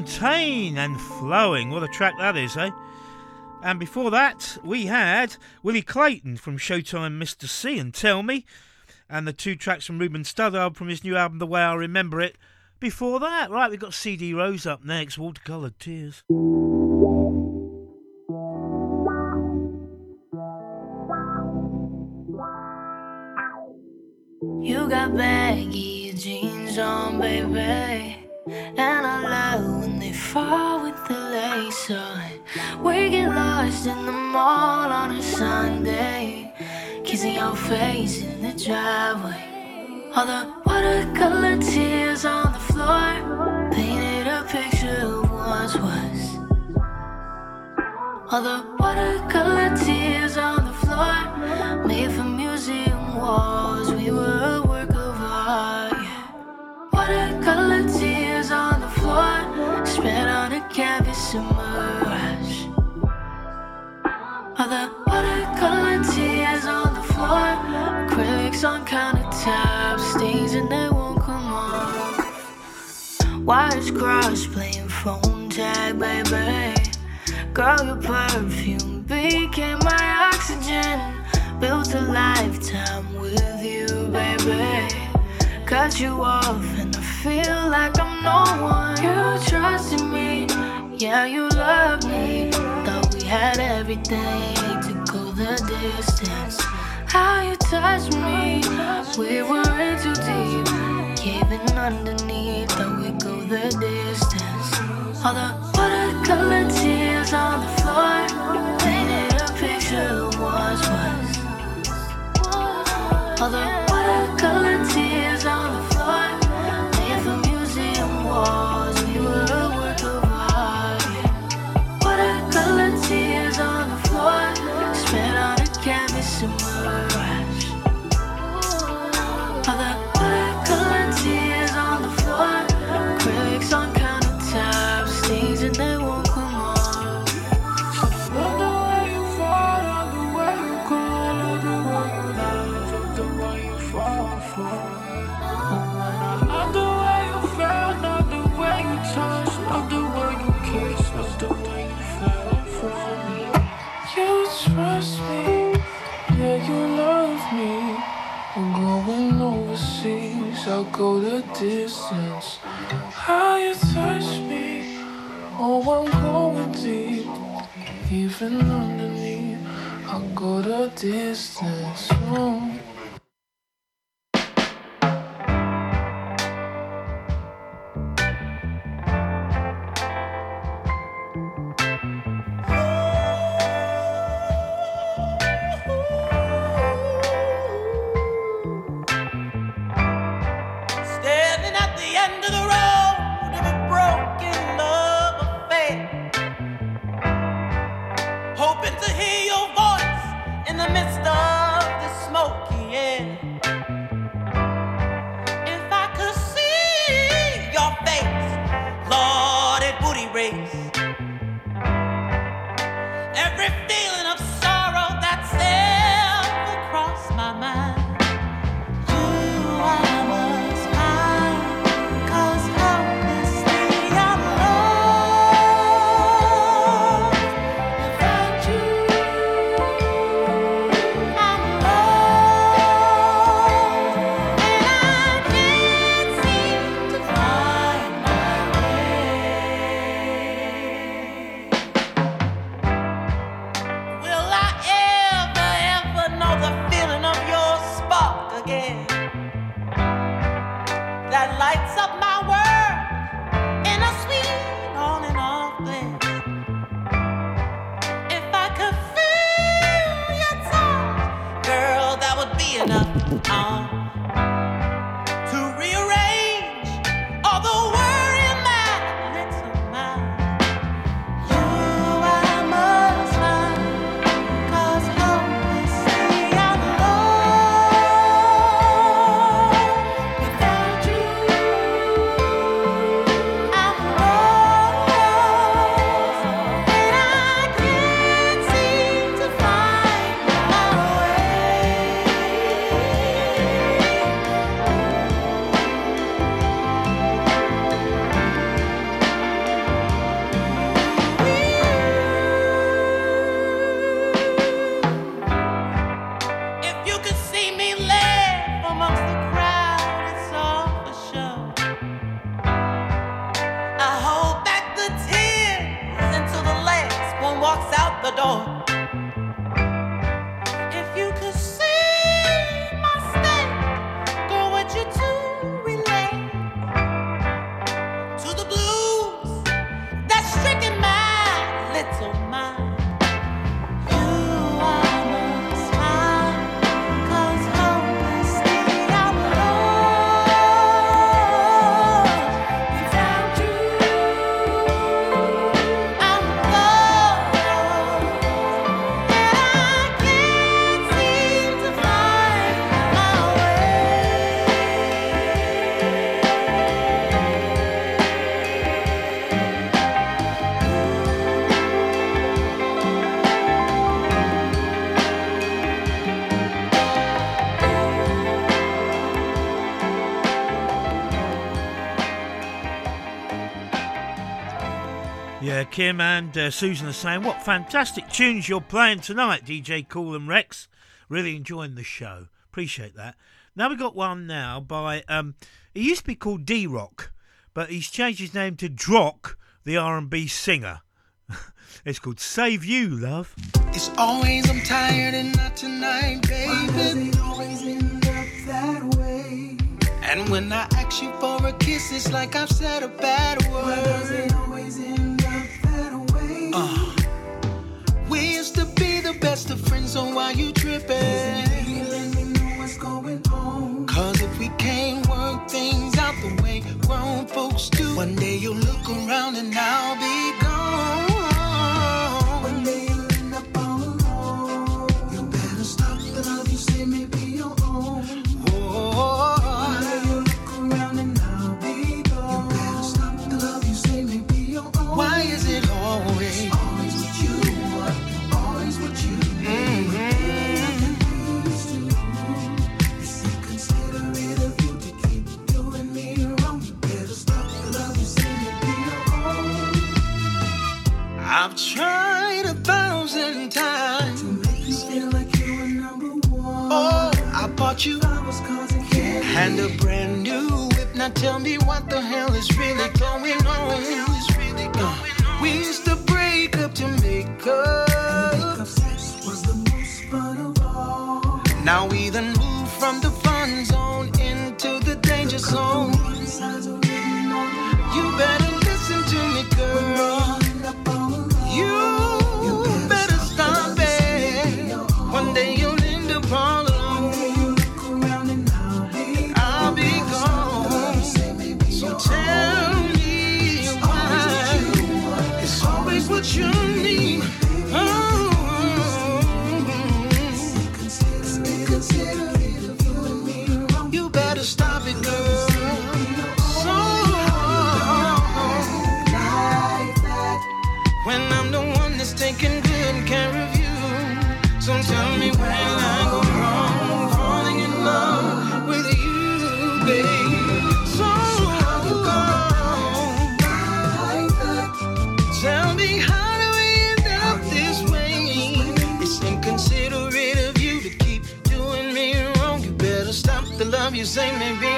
Speaker 2: Fontaine and Flowing. What a track that is, eh? And before that, we had Willie Clayton from Showtime Mr. C and Tell Me, and the two tracks from Ruben Studdard from his new album The Way I Remember It. Before that, right, we've got CD Rose up next, Watercoloured Tears.
Speaker 28: You got baggy jeans on, baby, and I love far with the lace on. We get lost in the mall on a Sunday.
Speaker 29: Kissing your face in the driveway. All the watercolor tears on the floor. Painted a picture of once was. All the watercolor tears on the floor. Made for museum walls. We were a work of art. Yeah. Watercolor on the floor spread on a canvas of mirage. All the watercolor tears on the floor, acrylics on countertops, stains and they won't come off. Wires crossed, playing phone tag, baby. Girl, your perfume became my oxygen. Built a lifetime with you, baby. Cut you off, and feel like I'm no one. You trusted me, yeah, you loved me. Thought we had everything to go the distance. How you touched me, we were in too deep. Caving underneath, thought we go the distance. All the watercolor tears on the floor painted a picture of once was. All the go the distance. How you touch me, oh, I'm going deep. Even underneath, I'll go the distance. Oh.
Speaker 2: Kim and uh, Susan are saying, what fantastic tunes you're playing tonight, DJ Cool and Rex. Really enjoying the show. Appreciate that. Now we've got one now by, um, he used to be called D-Rock, but he's changed his name to Drock, the R&B singer. <laughs> it's called Save You, Love.
Speaker 12: It's always I'm tired and not tonight, baby. Why does it always end up that way? And when I ask you for a kiss, it's like I've said a bad word. Uh, we used to be the best of friends, so why you tripping? Let me know what's going on. Cause if we can't work things out the way grown folks do, one day you'll look around and I'll be gone. I've tried a thousand times to make you feel like you were number one. Oh, I bought you flowers, cars, and candy, and a brand new whip. Now tell me what the hell is really going on? Uh, we used to break up to make up. And the sex say may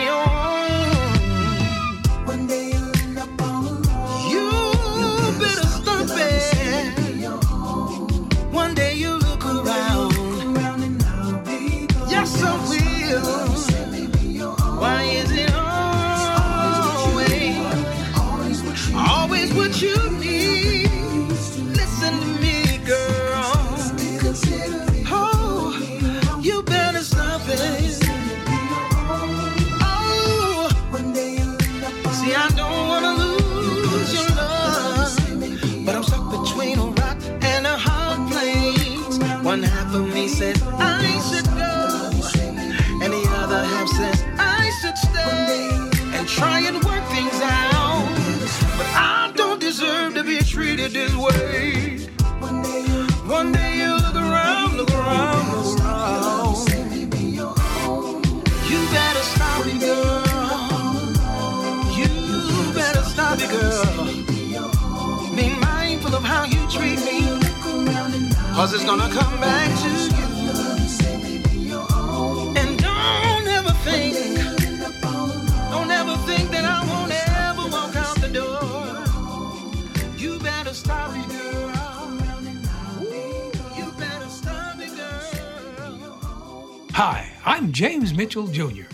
Speaker 12: Cause it's gonna come back to you. And don't ever think, don't ever think that I won't ever walk out the door. You better stop it, girl. You better stop it, girl.
Speaker 30: Hi, I'm James Mitchell Jr.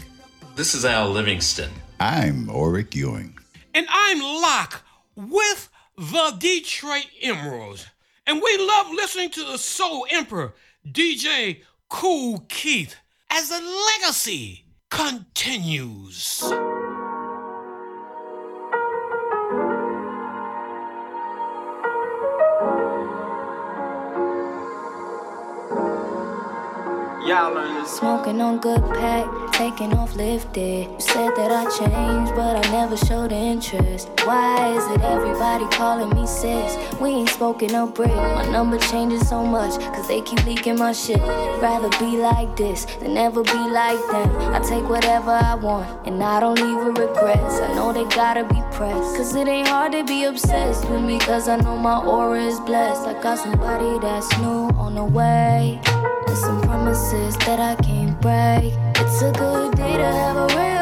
Speaker 31: This is Al Livingston.
Speaker 19: I'm Oric Ewing.
Speaker 30: And I'm Locke with the Detroit Emeralds. And we love listening to the Soul Emperor, DJ Kool Keith, as the legacy continues.
Speaker 2: Smoking on good pack, taking off lifted. You said that I changed, but I never showed interest. Why is it everybody calling me sis? We ain't spoken no brick. My number changes so much, cause they keep leaking my shit. Rather be like this than ever be like them. I take whatever I want, and I don't leave with regrets. I know they gotta be pressed, cause it ain't hard to be obsessed with me, cause I know my aura is blessed. I got somebody that's new on the way. And some promises that I can't break. It's a good day to have a real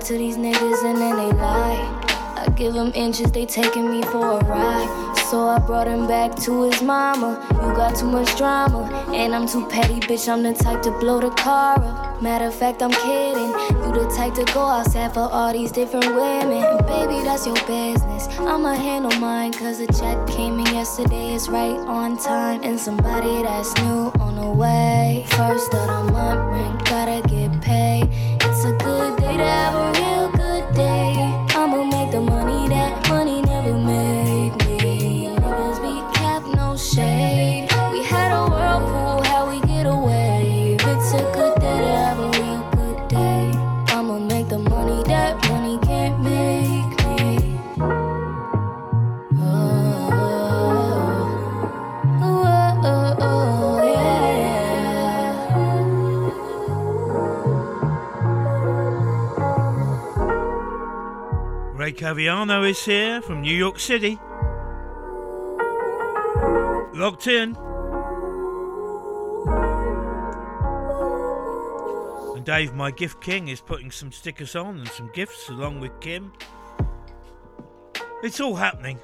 Speaker 2: heart to these niggas and then they lie. I give them inches, they taking me for a ride. So I brought him back to his mama. You got too much drama, and I'm too petty, bitch. I'm the type to blow the car up. Matter of fact, I'm kidding. You the type to go outside for all these different women. And baby, that's your business. I'ma handle mine, cause a check came in yesterday. It's right on time. And somebody that's new on the way. First of the month, rent, gotta get
Speaker 32: Ray Caviano is here from New York City. Locked in. And Dave, my gift king, is putting some stickers on and some gifts along with Kim. It's all happening.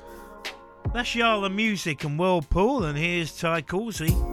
Speaker 32: That's YalaMusiq and Whirlpool, and here's Ty Causey.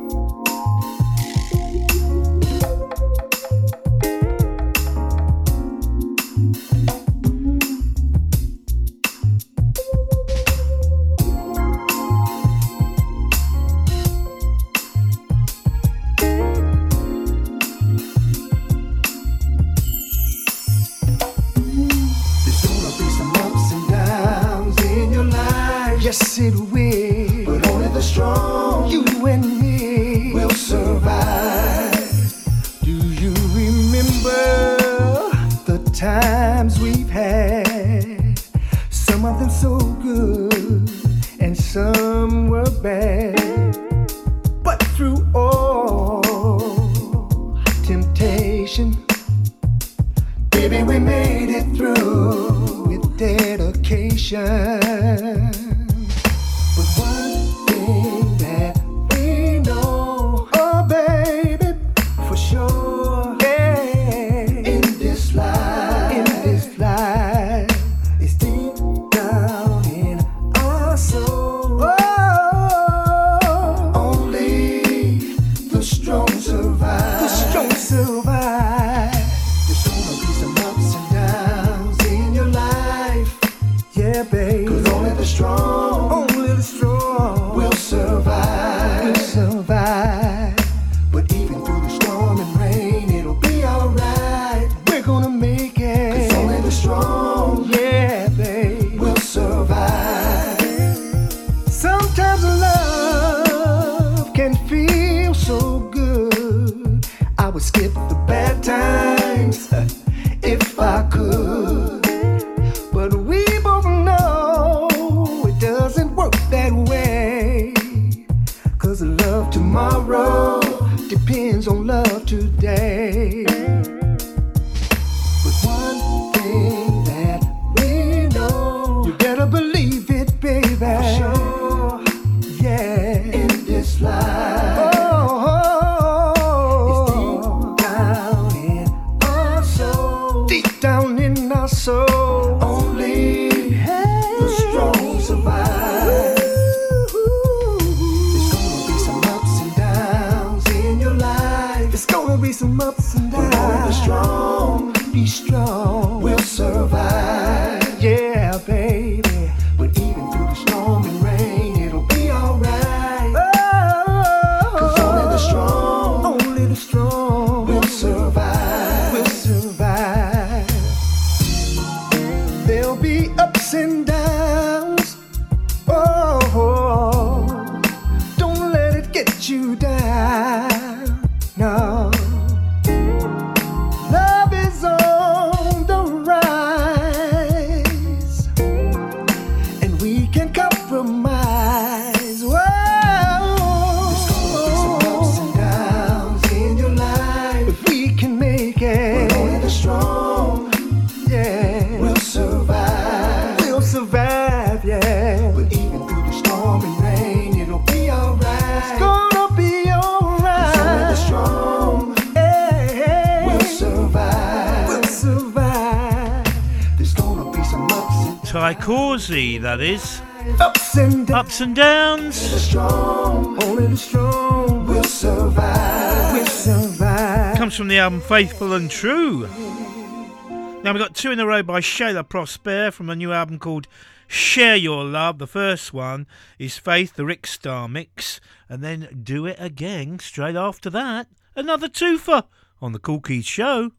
Speaker 33: that is. Ups and, downs. Ups and downs. Only the strong, only the strong will survive. Will survive.
Speaker 14: Comes from the album Faithful and True. Now we've got two in a row by Shaila Prospere from a new album called Share Your Love. The first one is Faith, the Rickstar mix, and then Do It Again straight after that. Another twofer on the Kool Keith Show.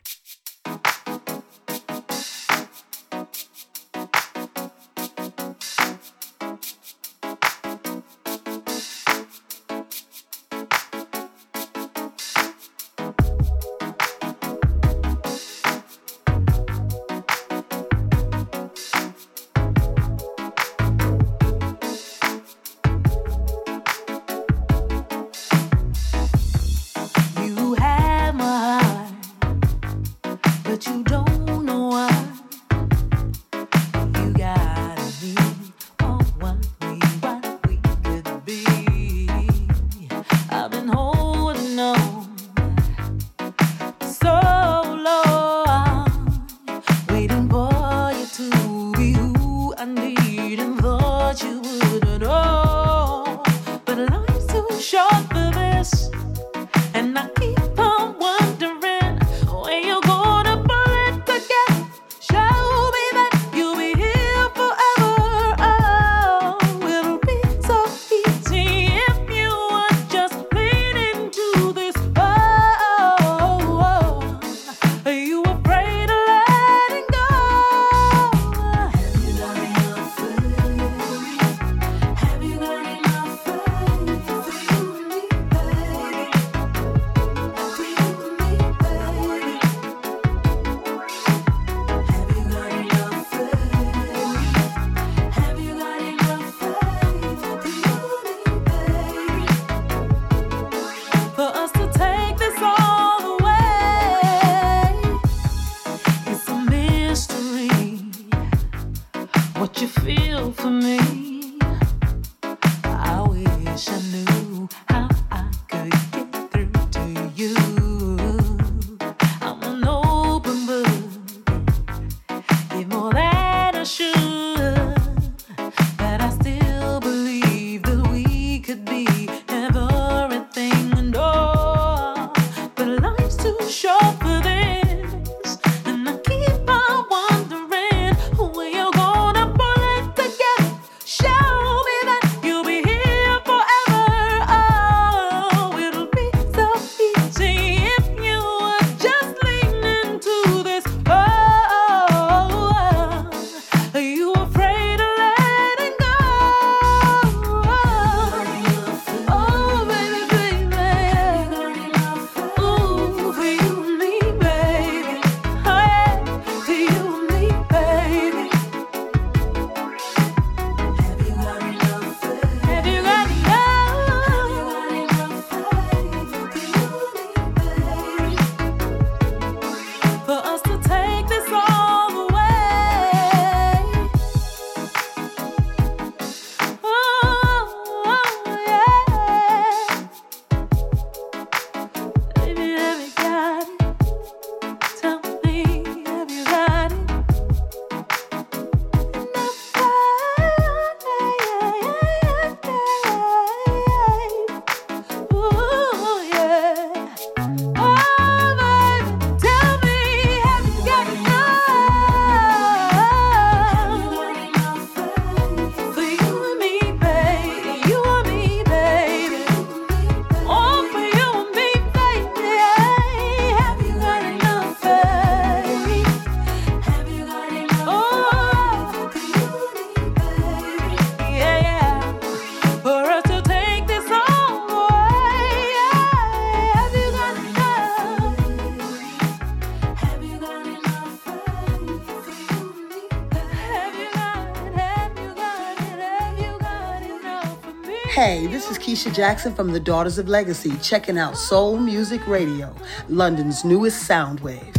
Speaker 8: Keisha Jackson from the Daughters of Legacy, checking out Soul Music Radio, London's newest sound wave.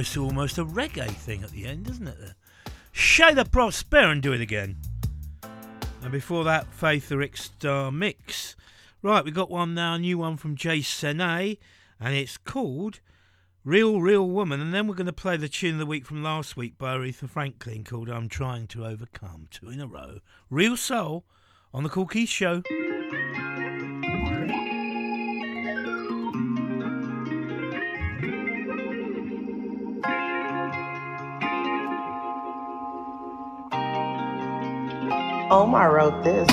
Speaker 2: Goes to almost a reggae thing at the end, doesn't it? Shaila Prospere and do it again. And before that, Faith Rickstar Mix. Right, we got one now, a new one from J'Cenae, and it's called Real, Real Woman. And then we're going to play the tune of the week from last week by Aretha Franklin called I'm Trying to Overcome. Two in a row. Real Soul on the Kool Keith Show.
Speaker 34: Omar wrote this.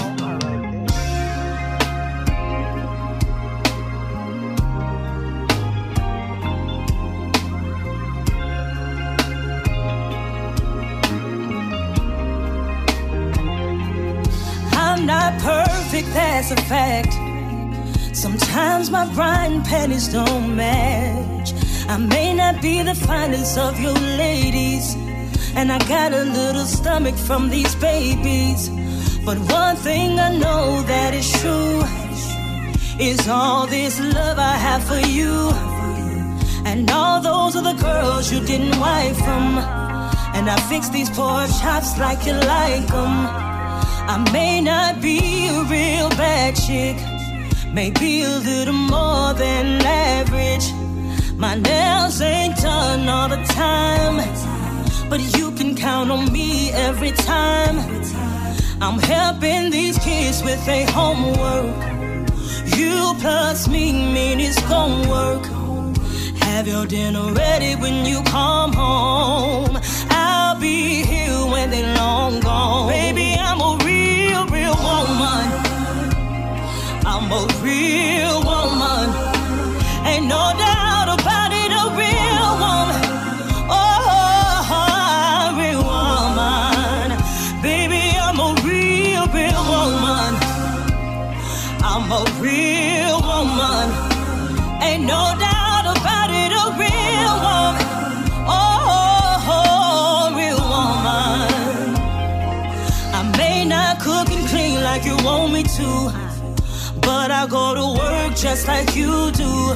Speaker 28: I'm not perfect, that's a fact. Sometimes my grind pennies don't match. I may not be the finest of your ladies, and I got a little stomach from these babies. But one thing I know that is true is all this love I have for you, and all those other girls you didn't wife from. And I fix these poor chops like you like them. I may not be a real bad chick, maybe a little more than average. My nails ain't done all the time, but you can count on me every time. I'm helping these kids with their homework. You plus me mean it's gonna work. Have your dinner ready when you come home. I'll be here when they're long gone. Baby, I'm a real, real woman. I'm a real woman. Ain't no doubt I'm a real woman. Ain't no doubt about it, a real woman. Oh, oh, real woman. I may not cook and clean like you want me to, but I go to work just like you do.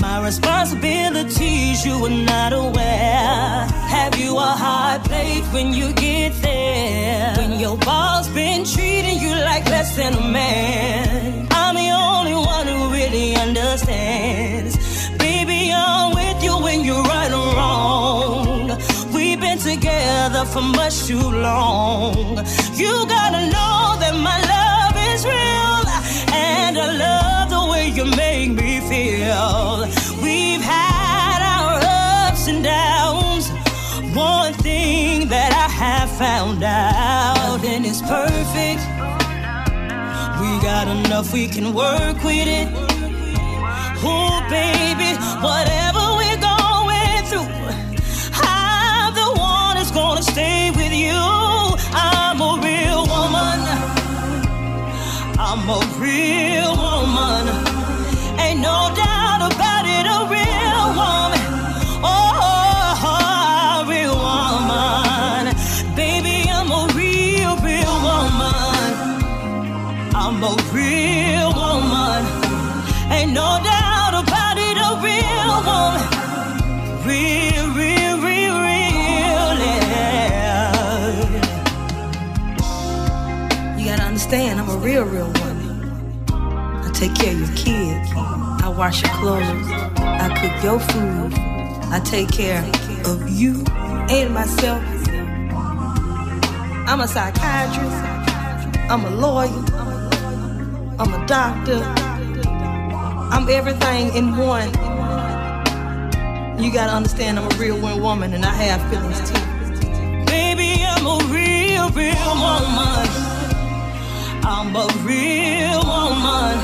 Speaker 28: My responsibilities you are not aware. Have you a hard plate when you get there? When your boss been treating you like less than a man. Only one who really understands. Baby, I'm with you when you're right or wrong. We've been together for much too long. You gotta know that my love is real, and I love the way you make me feel. We've had our ups and downs. One thing that I have found out, and it's perfect. Got enough, we can work with it. Oh, baby, whatever we're going through, I'm the one that's gonna stay with you. I'm a real woman. I'm a real woman. Ain't no real, real woman. I take care of your kids. I wash your clothes. I cook your food. I take care of you and myself. I'm a psychiatrist. I'm a lawyer. I'm a doctor. I'm everything in one. You gotta understand I'm a real woman and I have feelings too. Baby, I'm a real, real woman. I'm a real woman.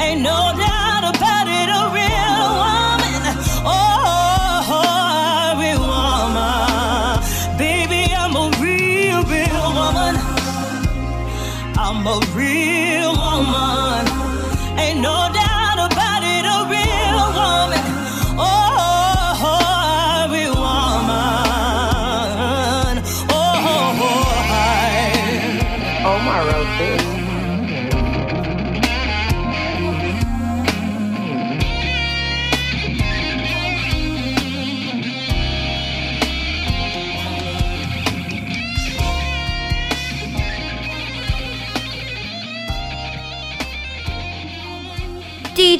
Speaker 28: Ain't no doubt about it, a real woman. Oh, a real woman. Baby, I'm a real, real woman. I'm a real woman.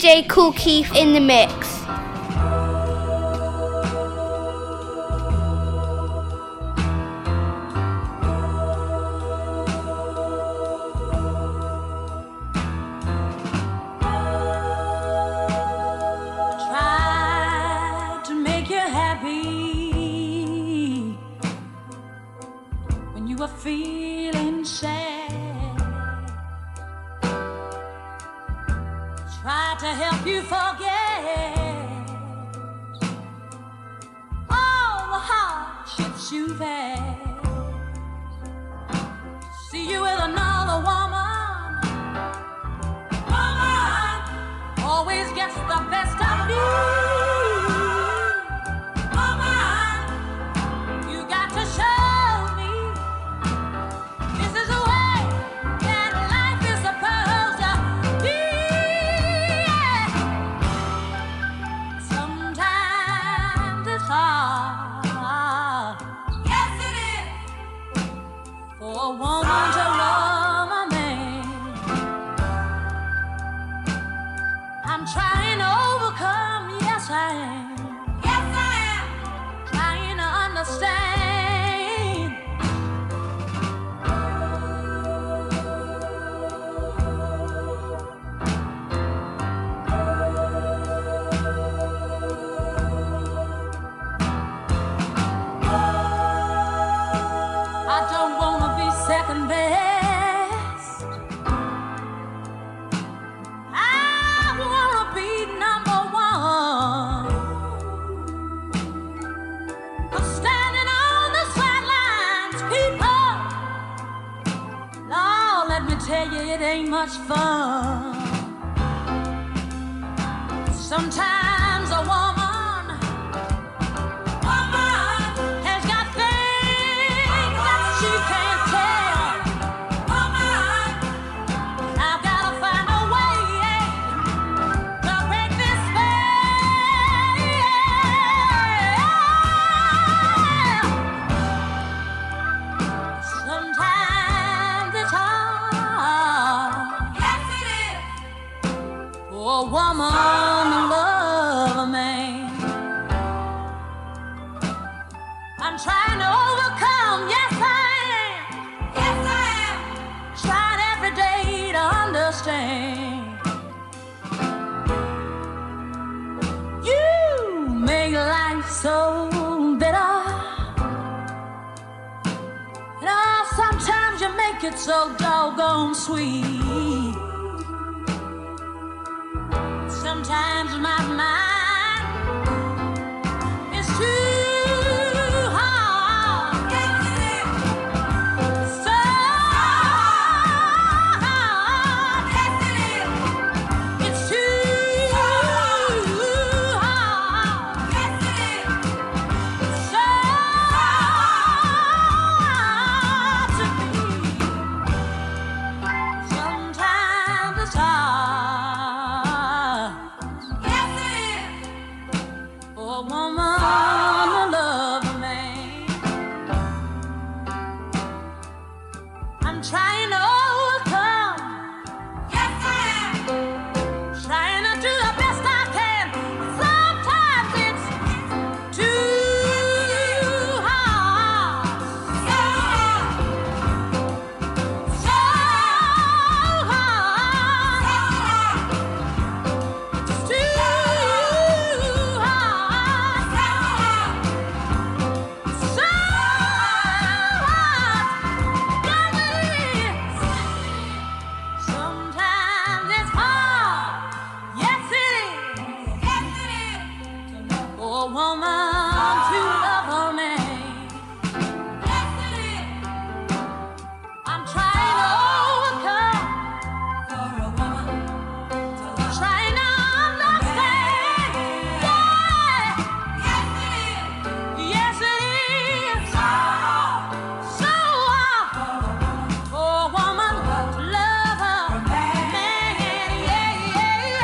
Speaker 35: DJ Kool Keith in the mix.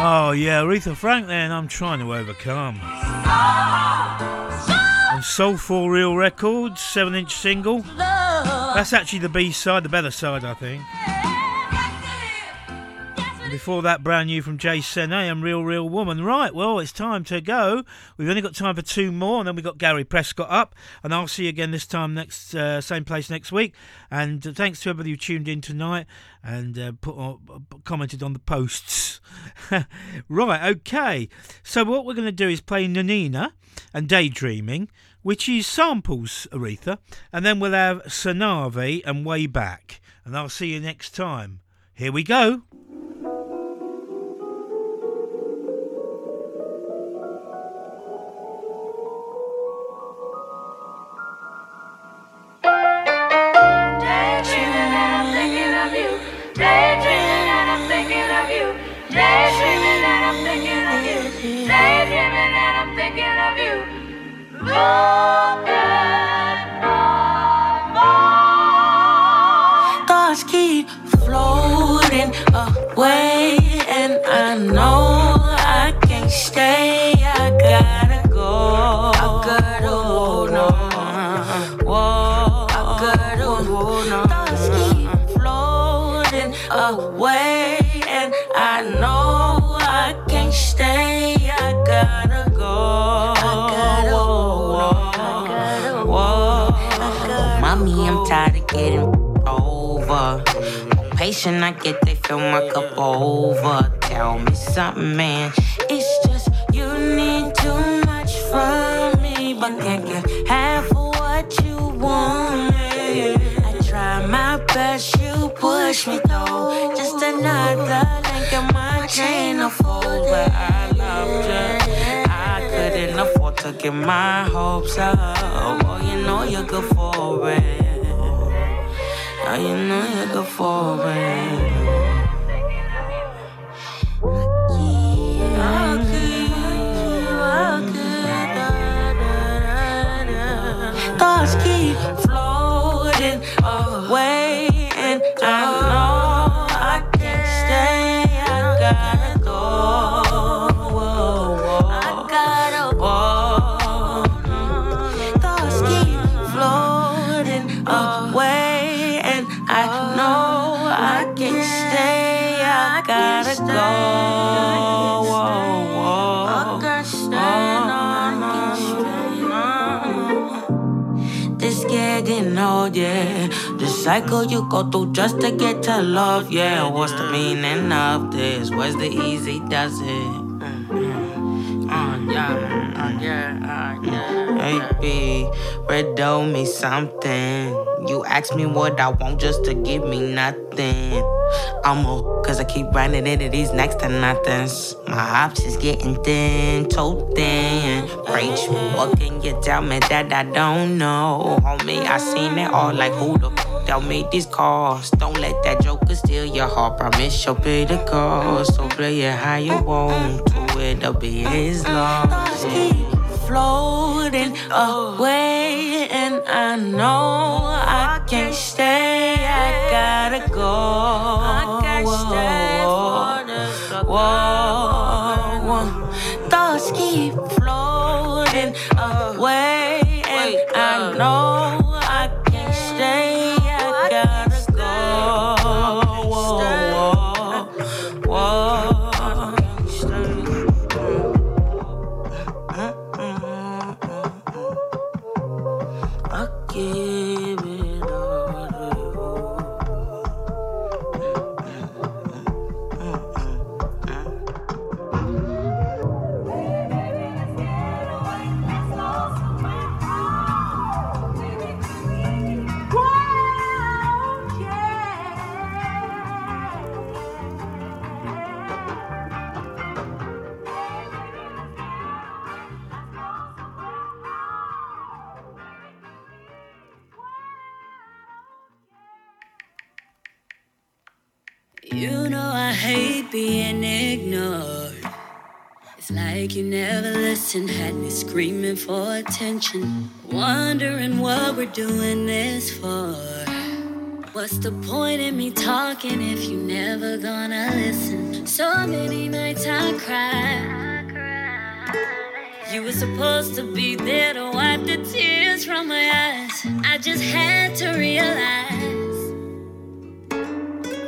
Speaker 18: Oh yeah,
Speaker 2: Aretha Franklin. I'm trying to overcome. On Soulful Real Records, seven-inch single. That's actually the B side, the better side, I think. Before that, brand new from J'Cenae and Real Real Woman. Right, well, it's time to go. We've only got time for two more, and then we've got Gary Prescott up. And I'll see you again this time next, uh, same place next week. And uh, thanks to everybody who tuned in tonight and uh, put on, commented on the posts. <laughs> right, okay. So what we're going to do is play Nnena and Daydreaming, which is samples Aretha, and then we'll have Sanavi and Way Back. And I'll see you next time. Here we go.
Speaker 18: I'm thinking of you. Daydreaming and I'm thinking of you.
Speaker 36: I get they fill my cup over. Tell me something, man. It's just you need too much from me, but can't get half of what you want. I try my
Speaker 18: best you push me though. Just another link in my chain of fools, but I loved you. I couldn't afford to get my hopes up. Oh, you know you're good for it. Oh, you know you're good for it. Thoughts keep floating away, and I know I can't stay. I gotta go. Yeah. The cycle you go through just to get to love, yeah. What's the meaning of this? Where's the easy does it? Yeah, <laughs> uh, yeah, uh, yeah. Baby, riddle me something. You ask me what I want just to give me nothing. I'm a, cause I keep running into these next to nothings. My options getting thin, too thin. Preach, what can you tell me that I don't know? Homie, I seen it all like who the that made these calls. Don't let that joker steal your heart. Promise you'll pay the cost. So play it how you want to, it'll be his loss. Keep floating away, and I know I can't stay. I gotta go. I can't stay for whoa, whoa. Thoughts keep floating away, and I
Speaker 23: uh. know attention. Wondering what we're doing this for. What's the point in me talking if you never gonna listen? So many nights I cried. You were supposed to be there to wipe the tears from my eyes. I just had to realize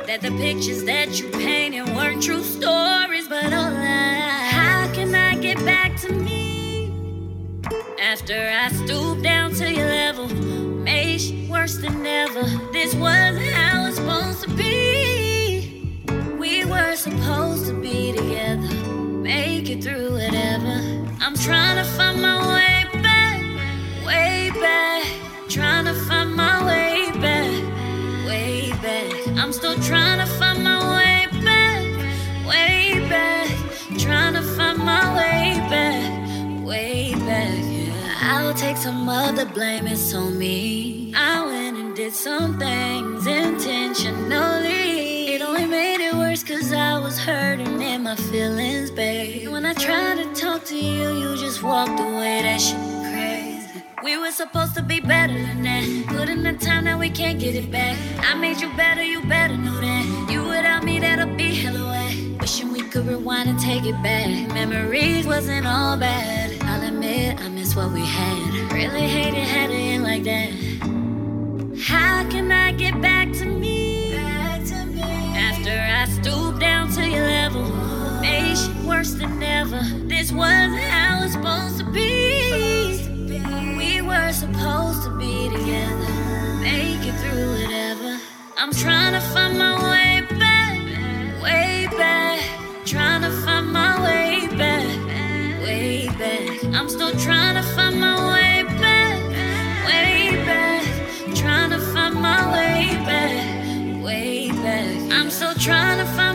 Speaker 23: that the pictures that you painted weren't true stories, but all lies. How can I get back to me after I stooped down to your level? Made shit worse than ever. This wasn't how it's supposed to be. We were supposed to be together, make it through whatever. I'm trying to find my way some of the blame, is on me. I went and did some things intentionally. It only made it worse cause I was hurting in my feelings, babe. When I tried to talk to you, you just walked away. That shit crazy. We were supposed to be better than that. Put in the time that we can't get it back. I made you better, you better know that. You without me, that'll be hella wet. Wishing we could rewind and take it back. Memories wasn't all bad admit I miss what we had. Really hated how it in like that. How can I get back to me? Back to me. After I stooped down to your level, made shit worse than ever. This wasn't how it's supposed to be. Supposed to be. We were supposed to be together, make it through whatever. I'm trying to find my way back, way back, trying to find my still trying to find my way back, way back. Trying to find my way back, way back. I'm still trying to find.